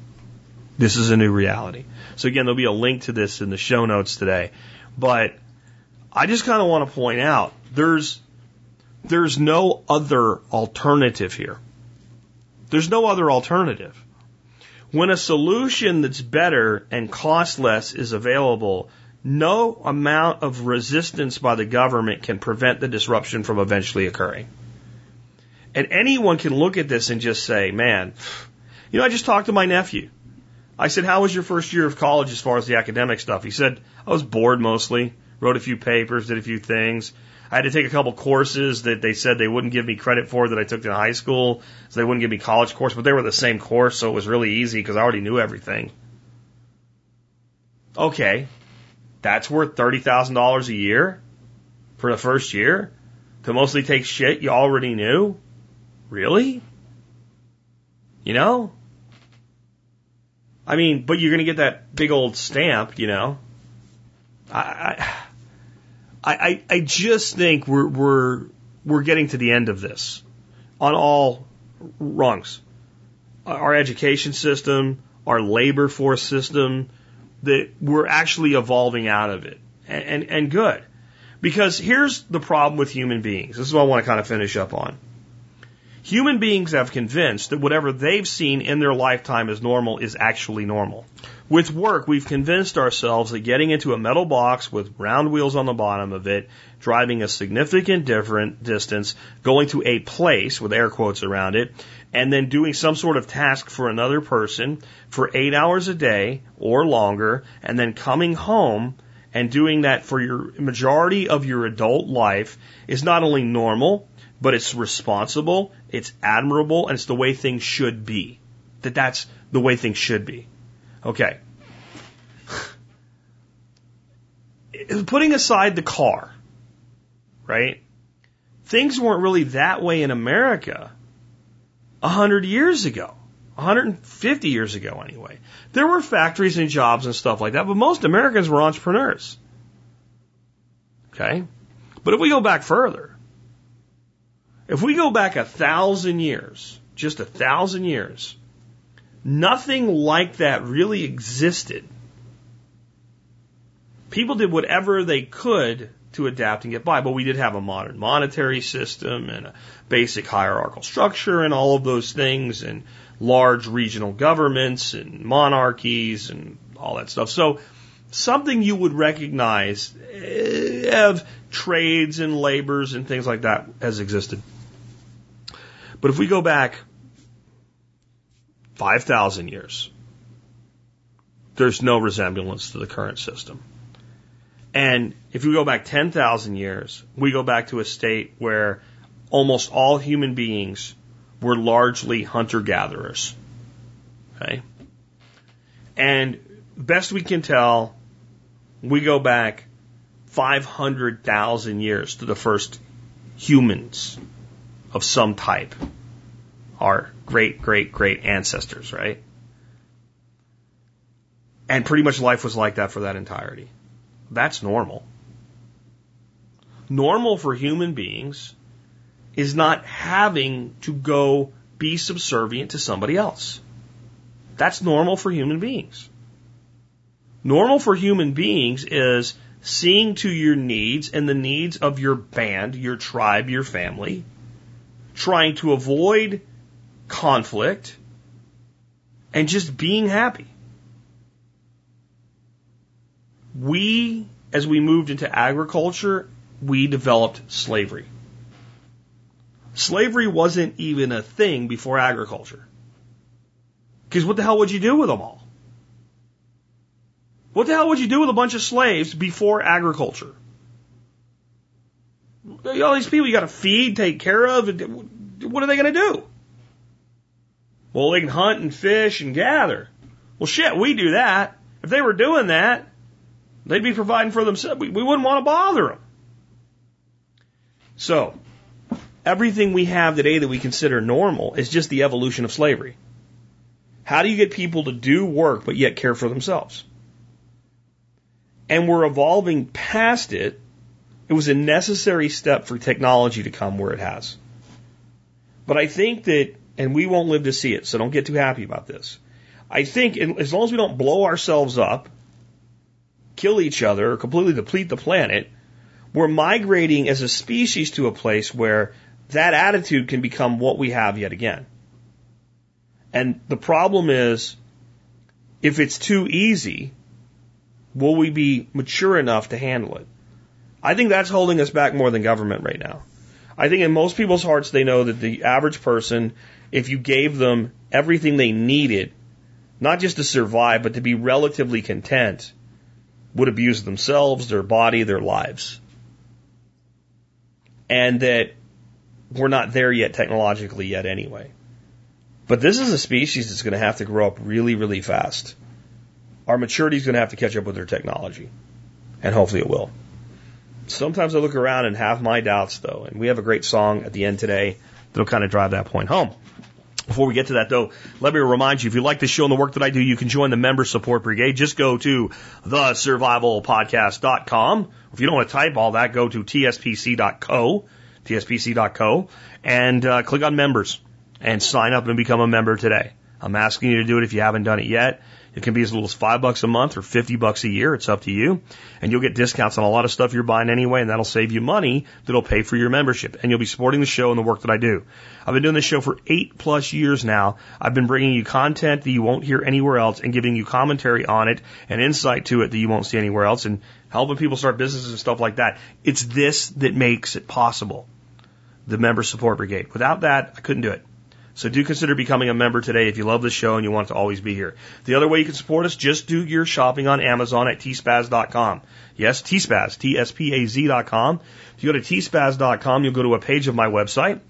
This is a new reality. So again, there'll be a link to this in the show notes today. But I just kind of want to point out there's there's no other alternative here. There's no other alternative. When a solution that's better and cost less is available, no amount of resistance by the government can prevent the disruption from eventually occurring. And anyone can look at this and just say, man, you know, I just talked to my nephew. I said, How was your first year of college as far as the academic stuff? He said, I was bored mostly, wrote a few papers, did a few things. I had to take a couple courses that they said they wouldn't give me credit for that I took in high school, so they wouldn't give me college course, but they were the same course, so it was really easy because I already knew everything. Okay, that's worth thirty thousand dollars a year for the first year to mostly take shit you already knew. Really? You know? I mean, but you're going to get that big old stamp, you know. I, I, I, I just think we're, we're, we're getting to the end of this on all rungs. Our education system, our labor force system, that we're actually evolving out of it. And, and, and good. Because here's the problem with human beings. This is what I want to kind of finish up on. Human beings have convinced that whatever they've seen in their lifetime as normal is actually normal. With work, we've convinced ourselves that getting into a metal box with round wheels on the bottom of it, driving a significant different distance, going to a place with air quotes around it, and then doing some sort of task for another person for eight hours a day or longer, and then coming home and doing that for your majority of your adult life is not only normal, but it's responsible, it's admirable, and it's the way things should be. That that's the way things should be. Okay. Putting aside the car, right? Things weren't really that way in America a hundred years ago. 150 years ago, anyway. There were factories and jobs and stuff like that, but most Americans were entrepreneurs. Okay? But if we go back further, if we go back a thousand years, just a thousand years, nothing like that really existed. People did whatever they could to adapt and get by, but we did have a modern monetary system and a basic hierarchical structure and all of those things and large regional governments and monarchies and all that stuff. So something you would recognize eh, of trades and labors and things like that has existed. But if we go back 5,000 years, there's no resemblance to the current system. And if we go back 10,000 years, we go back to a state where almost all human beings were largely hunter gatherers. Okay? And best we can tell, we go back 500,000 years to the first humans of some type. Our great, great, great ancestors, right? And pretty much life was like that for that entirety. That's normal. Normal for human beings is not having to go be subservient to somebody else. That's normal for human beings. Normal for human beings is seeing to your needs and the needs of your band, your tribe, your family, trying to avoid conflict, and just being happy. We, as we moved into agriculture, we developed slavery. Slavery wasn't even a thing before agriculture. Because what the hell would you do with them all? What the hell would you do with a bunch of slaves before agriculture? All these people you got to feed, take care of. What are they going to do? Well, they can hunt and fish and gather. Well, shit, we do that. If they were doing that, they'd be providing for themselves. We, we wouldn't want to bother them. So, everything we have today that we consider normal is just the evolution of slavery. How do you get people to do work but yet care for themselves? And we're evolving past it. It was a necessary step for technology to come where it has. But I think that, and we won't live to see it, so don't get too happy about this. I think as long as we don't blow ourselves up, kill each other, or completely deplete the planet, we're migrating as a species to a place where that attitude can become what we have yet again. And the problem is, if it's too easy, will we be mature enough to handle it? I think that's holding us back more than government right now. I think in most people's hearts, they know that the average person, if you gave them everything they needed, not just to survive, but to be relatively content, would abuse themselves, their body, their lives. And that we're not there yet technologically yet anyway. But this is a species that's going to have to grow up really, really fast. Our maturity is going to have to catch up with their technology. And hopefully it will. Sometimes I look around and have my doubts though. And we have a great song at the end today that'll kind of drive that point home. Before we get to that though, let me remind you, if you like the show and the work that I do, you can join the member support brigade. Just go to thesurvivalpodcast.com. If you don't want to type all that, go to tspc.co tspc.co, and uh, click on members and sign up and become a member today. I'm asking you to do it if you haven't done it yet. It can be as little as five bucks a month or 50 bucks a year. It's up to you. And you'll get discounts on a lot of stuff you're buying anyway, and that'll save you money that'll pay for your membership. And you'll be supporting the show and the work that I do. I've been doing this show for eight plus years now. I've been bringing you content that you won't hear anywhere else and giving you commentary on it and insight to it that you won't see anywhere else and helping people start businesses and stuff like that. It's this that makes it possible. The member support brigade. Without that, I couldn't do it. So do consider becoming a member today if you love the show and you want to always be here. The other way you can support us, just do your shopping on Amazon at tspaz.com. Yes, tspaz, T-S-P-A-Z.com. If you go to tspaz.com, you'll go to a page of my website.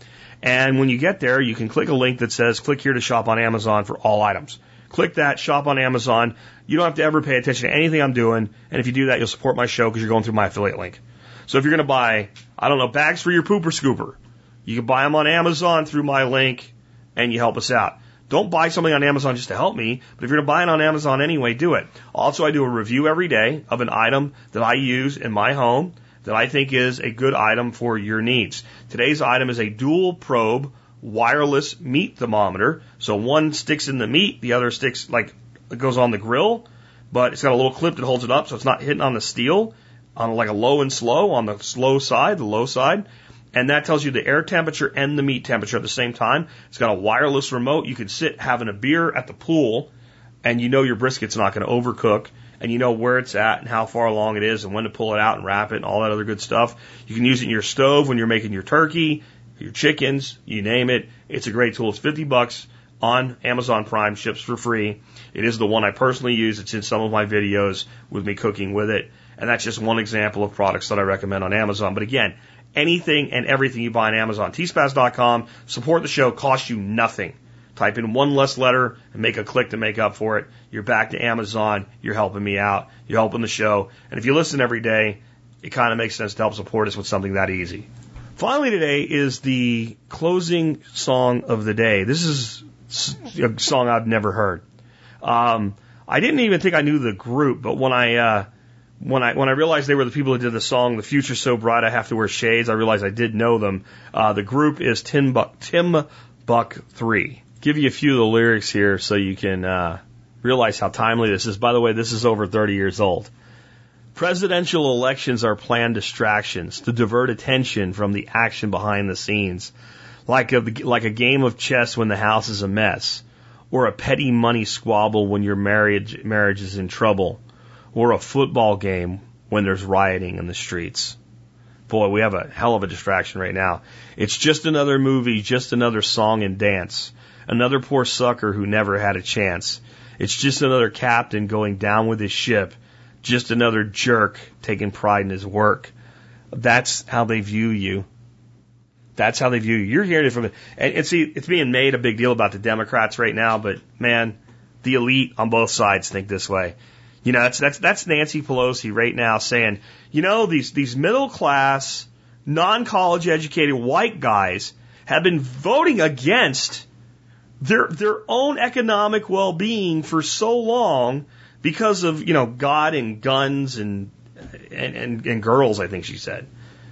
And when you get there, you can click a link that says click here to shop on Amazon for all items. Click that, shop on Amazon. You don't have to ever pay attention to anything I'm doing. And if you do that, you'll support my show because you're going through my affiliate link. So if you're going to buy, I don't know, bags for your pooper scooper, you can buy them on Amazon through my link and you help us out. Don't buy something on Amazon just to help me, but if you're going to buy it on Amazon anyway, do it. Also, I do a review every day of an item that I use in my home that I think is a good item for your needs. Today's item is a dual probe wireless meat thermometer. So one sticks in the meat, the other sticks like it goes on the grill, but it's got a little clip that holds it up so it's not hitting on the steel on like a low and slow on the slow side, the low side and that tells you the air temperature and the meat temperature at the same time. It's got a wireless remote. You can sit having a beer at the pool, and you know your brisket's not going to overcook, and you know where it's at and how far along it is, and when to pull it out and wrap it, and all that other good stuff. You can use it in your stove when you're making your turkey, your chickens, you name it. It's a great tool. It's 50 bucks on Amazon Prime, ships for free. It is the one I personally use. It's in some of my videos with me cooking with it. And that's just one example of products that I recommend on Amazon. But again, anything and everything you buy on Amazon. tspaz.com. Support the show. Costs you nothing. Type in one less letter and make a click to make up for it. You're back to Amazon. You're helping me out. You're helping the show. And if you listen every day, it kind of makes sense to help support us with something that easy. Finally, today is the closing song of the day. This is a song I've never heard. Um, I didn't even think I knew the group, but when I uh, when I when I realized they were the people who did the song "The Future's So Bright I Have to Wear Shades," I realized I did know them. Uh, the group is Timbuk Tim Buck Three. Give you a few of the lyrics here so you can uh, realize how timely this is. By the way, this is over 30 years old. Presidential elections are planned distractions to divert attention from the action behind the scenes, like a like a game of chess when the house is a mess, or a petty money squabble when your marriage marriage is in trouble or a football game when there's rioting in the streets. Boy, we have a hell of a distraction right now. It's just another movie, just another song and dance. Another poor sucker who never had a chance. It's just another captain going down with his ship. Just another jerk taking pride in his work. That's how they view you. That's how they view you. You're hearing it from, and, and see, it's being made a big deal about the Democrats right now, but man, the elite on both sides think this way. You know, that's that's that's Nancy Pelosi right now saying, you know, these these middle class, non college educated white guys have been voting against their their own economic well being for so long because of you know God and guns and and and, and girls. I think she said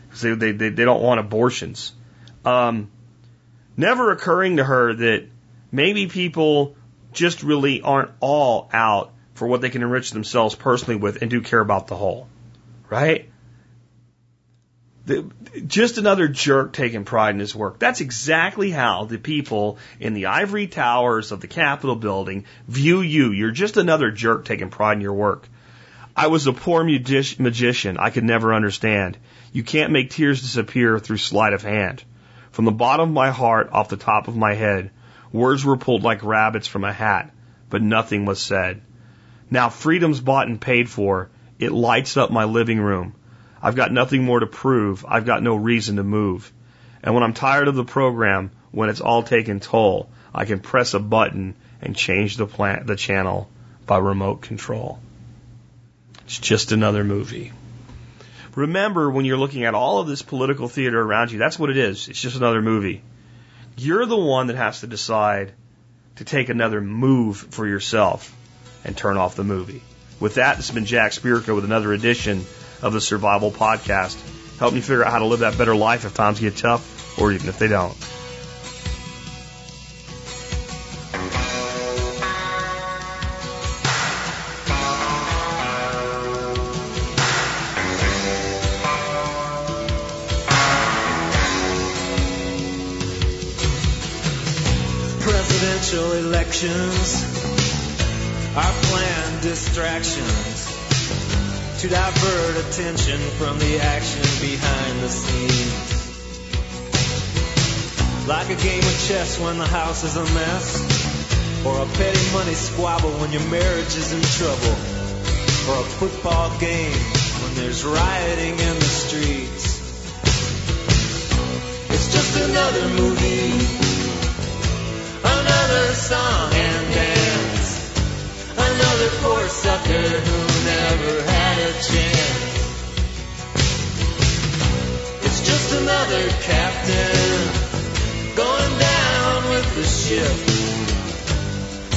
because they they, they don't want abortions. Um, never occurring to her that maybe people just really aren't all out for what they can enrich themselves personally with and do care about the whole. Right? Just another jerk taking pride in his work. That's exactly how the people in the ivory towers of the Capitol building view you. You're just another jerk taking pride in your work. I was a poor magician. I could never understand. You can't make tears disappear through sleight of hand. From the bottom of my heart, off the top of my head, words were pulled like rabbits from a hat, but nothing was said. Now freedom's bought and paid for. It lights up my living room. I've got nothing more to prove. I've got no reason to move. And when I'm tired of the program, when it's all taken toll, I can press a button and change the plan, the channel by remote control. It's just another movie. Remember when you're looking at all of this political theater around you, that's what it is. It's just another movie. You're the one that has to decide to take another move for yourself and turn off the movie. With that, this has been Jack Spirko with another edition of the Survival Podcast. helping you figure out how to live that better life if times get tough or even if they don't. Game of chess when the house is a mess, or a petty money squabble when your marriage is in trouble, or a football game when there's rioting in the streets. It's just another movie another song and dance. Another poor sucker who never had a chance. It's just another captain going down with the ship.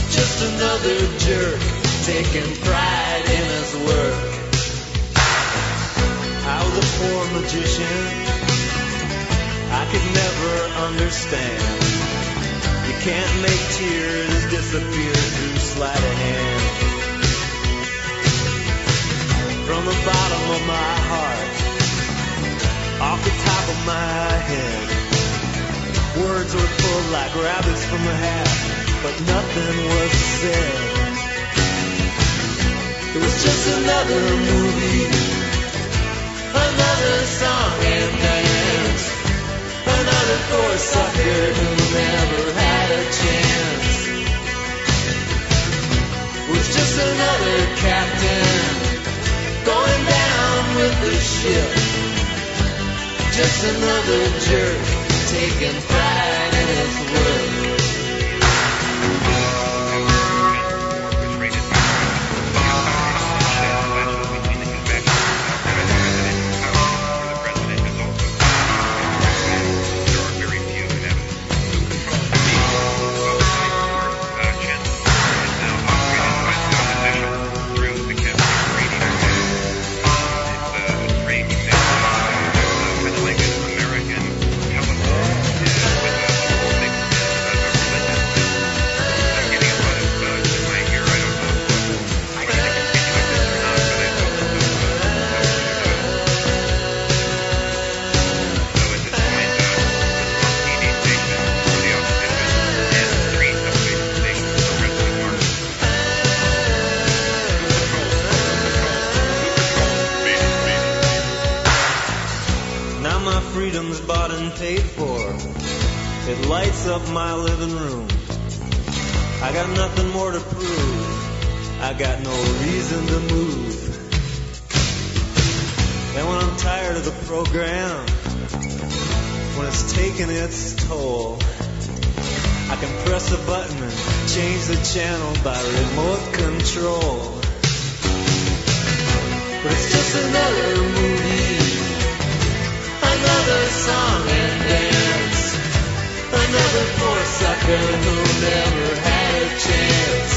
Just another jerk taking pride in his work. How the poor magician. I could never understand. You can't make tears disappear through sleight of hand. From the bottom of my heart, off the top of my head, words were pulled like rabbits from a hat, but nothing was said. It was just another movie, another song and dance. Another poor sucker who never had a chance. It was just another captain going down with the ship. Just another jerk taking pride in paid for. It lights up my living room. I got nothing more to prove. I got no reason to move. And when I'm tired of the program, when it's taken its toll, I can press a button and change the channel by remote control. But it's just another movie another song and dance. Another poor sucker who never had a chance.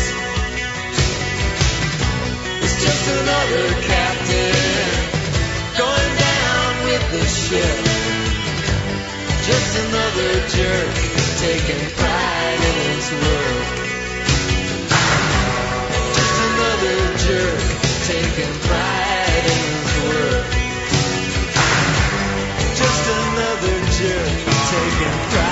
It's just another captain going down with the ship. Just another jerk taking pride in his work. Just another jerk taking pride. taken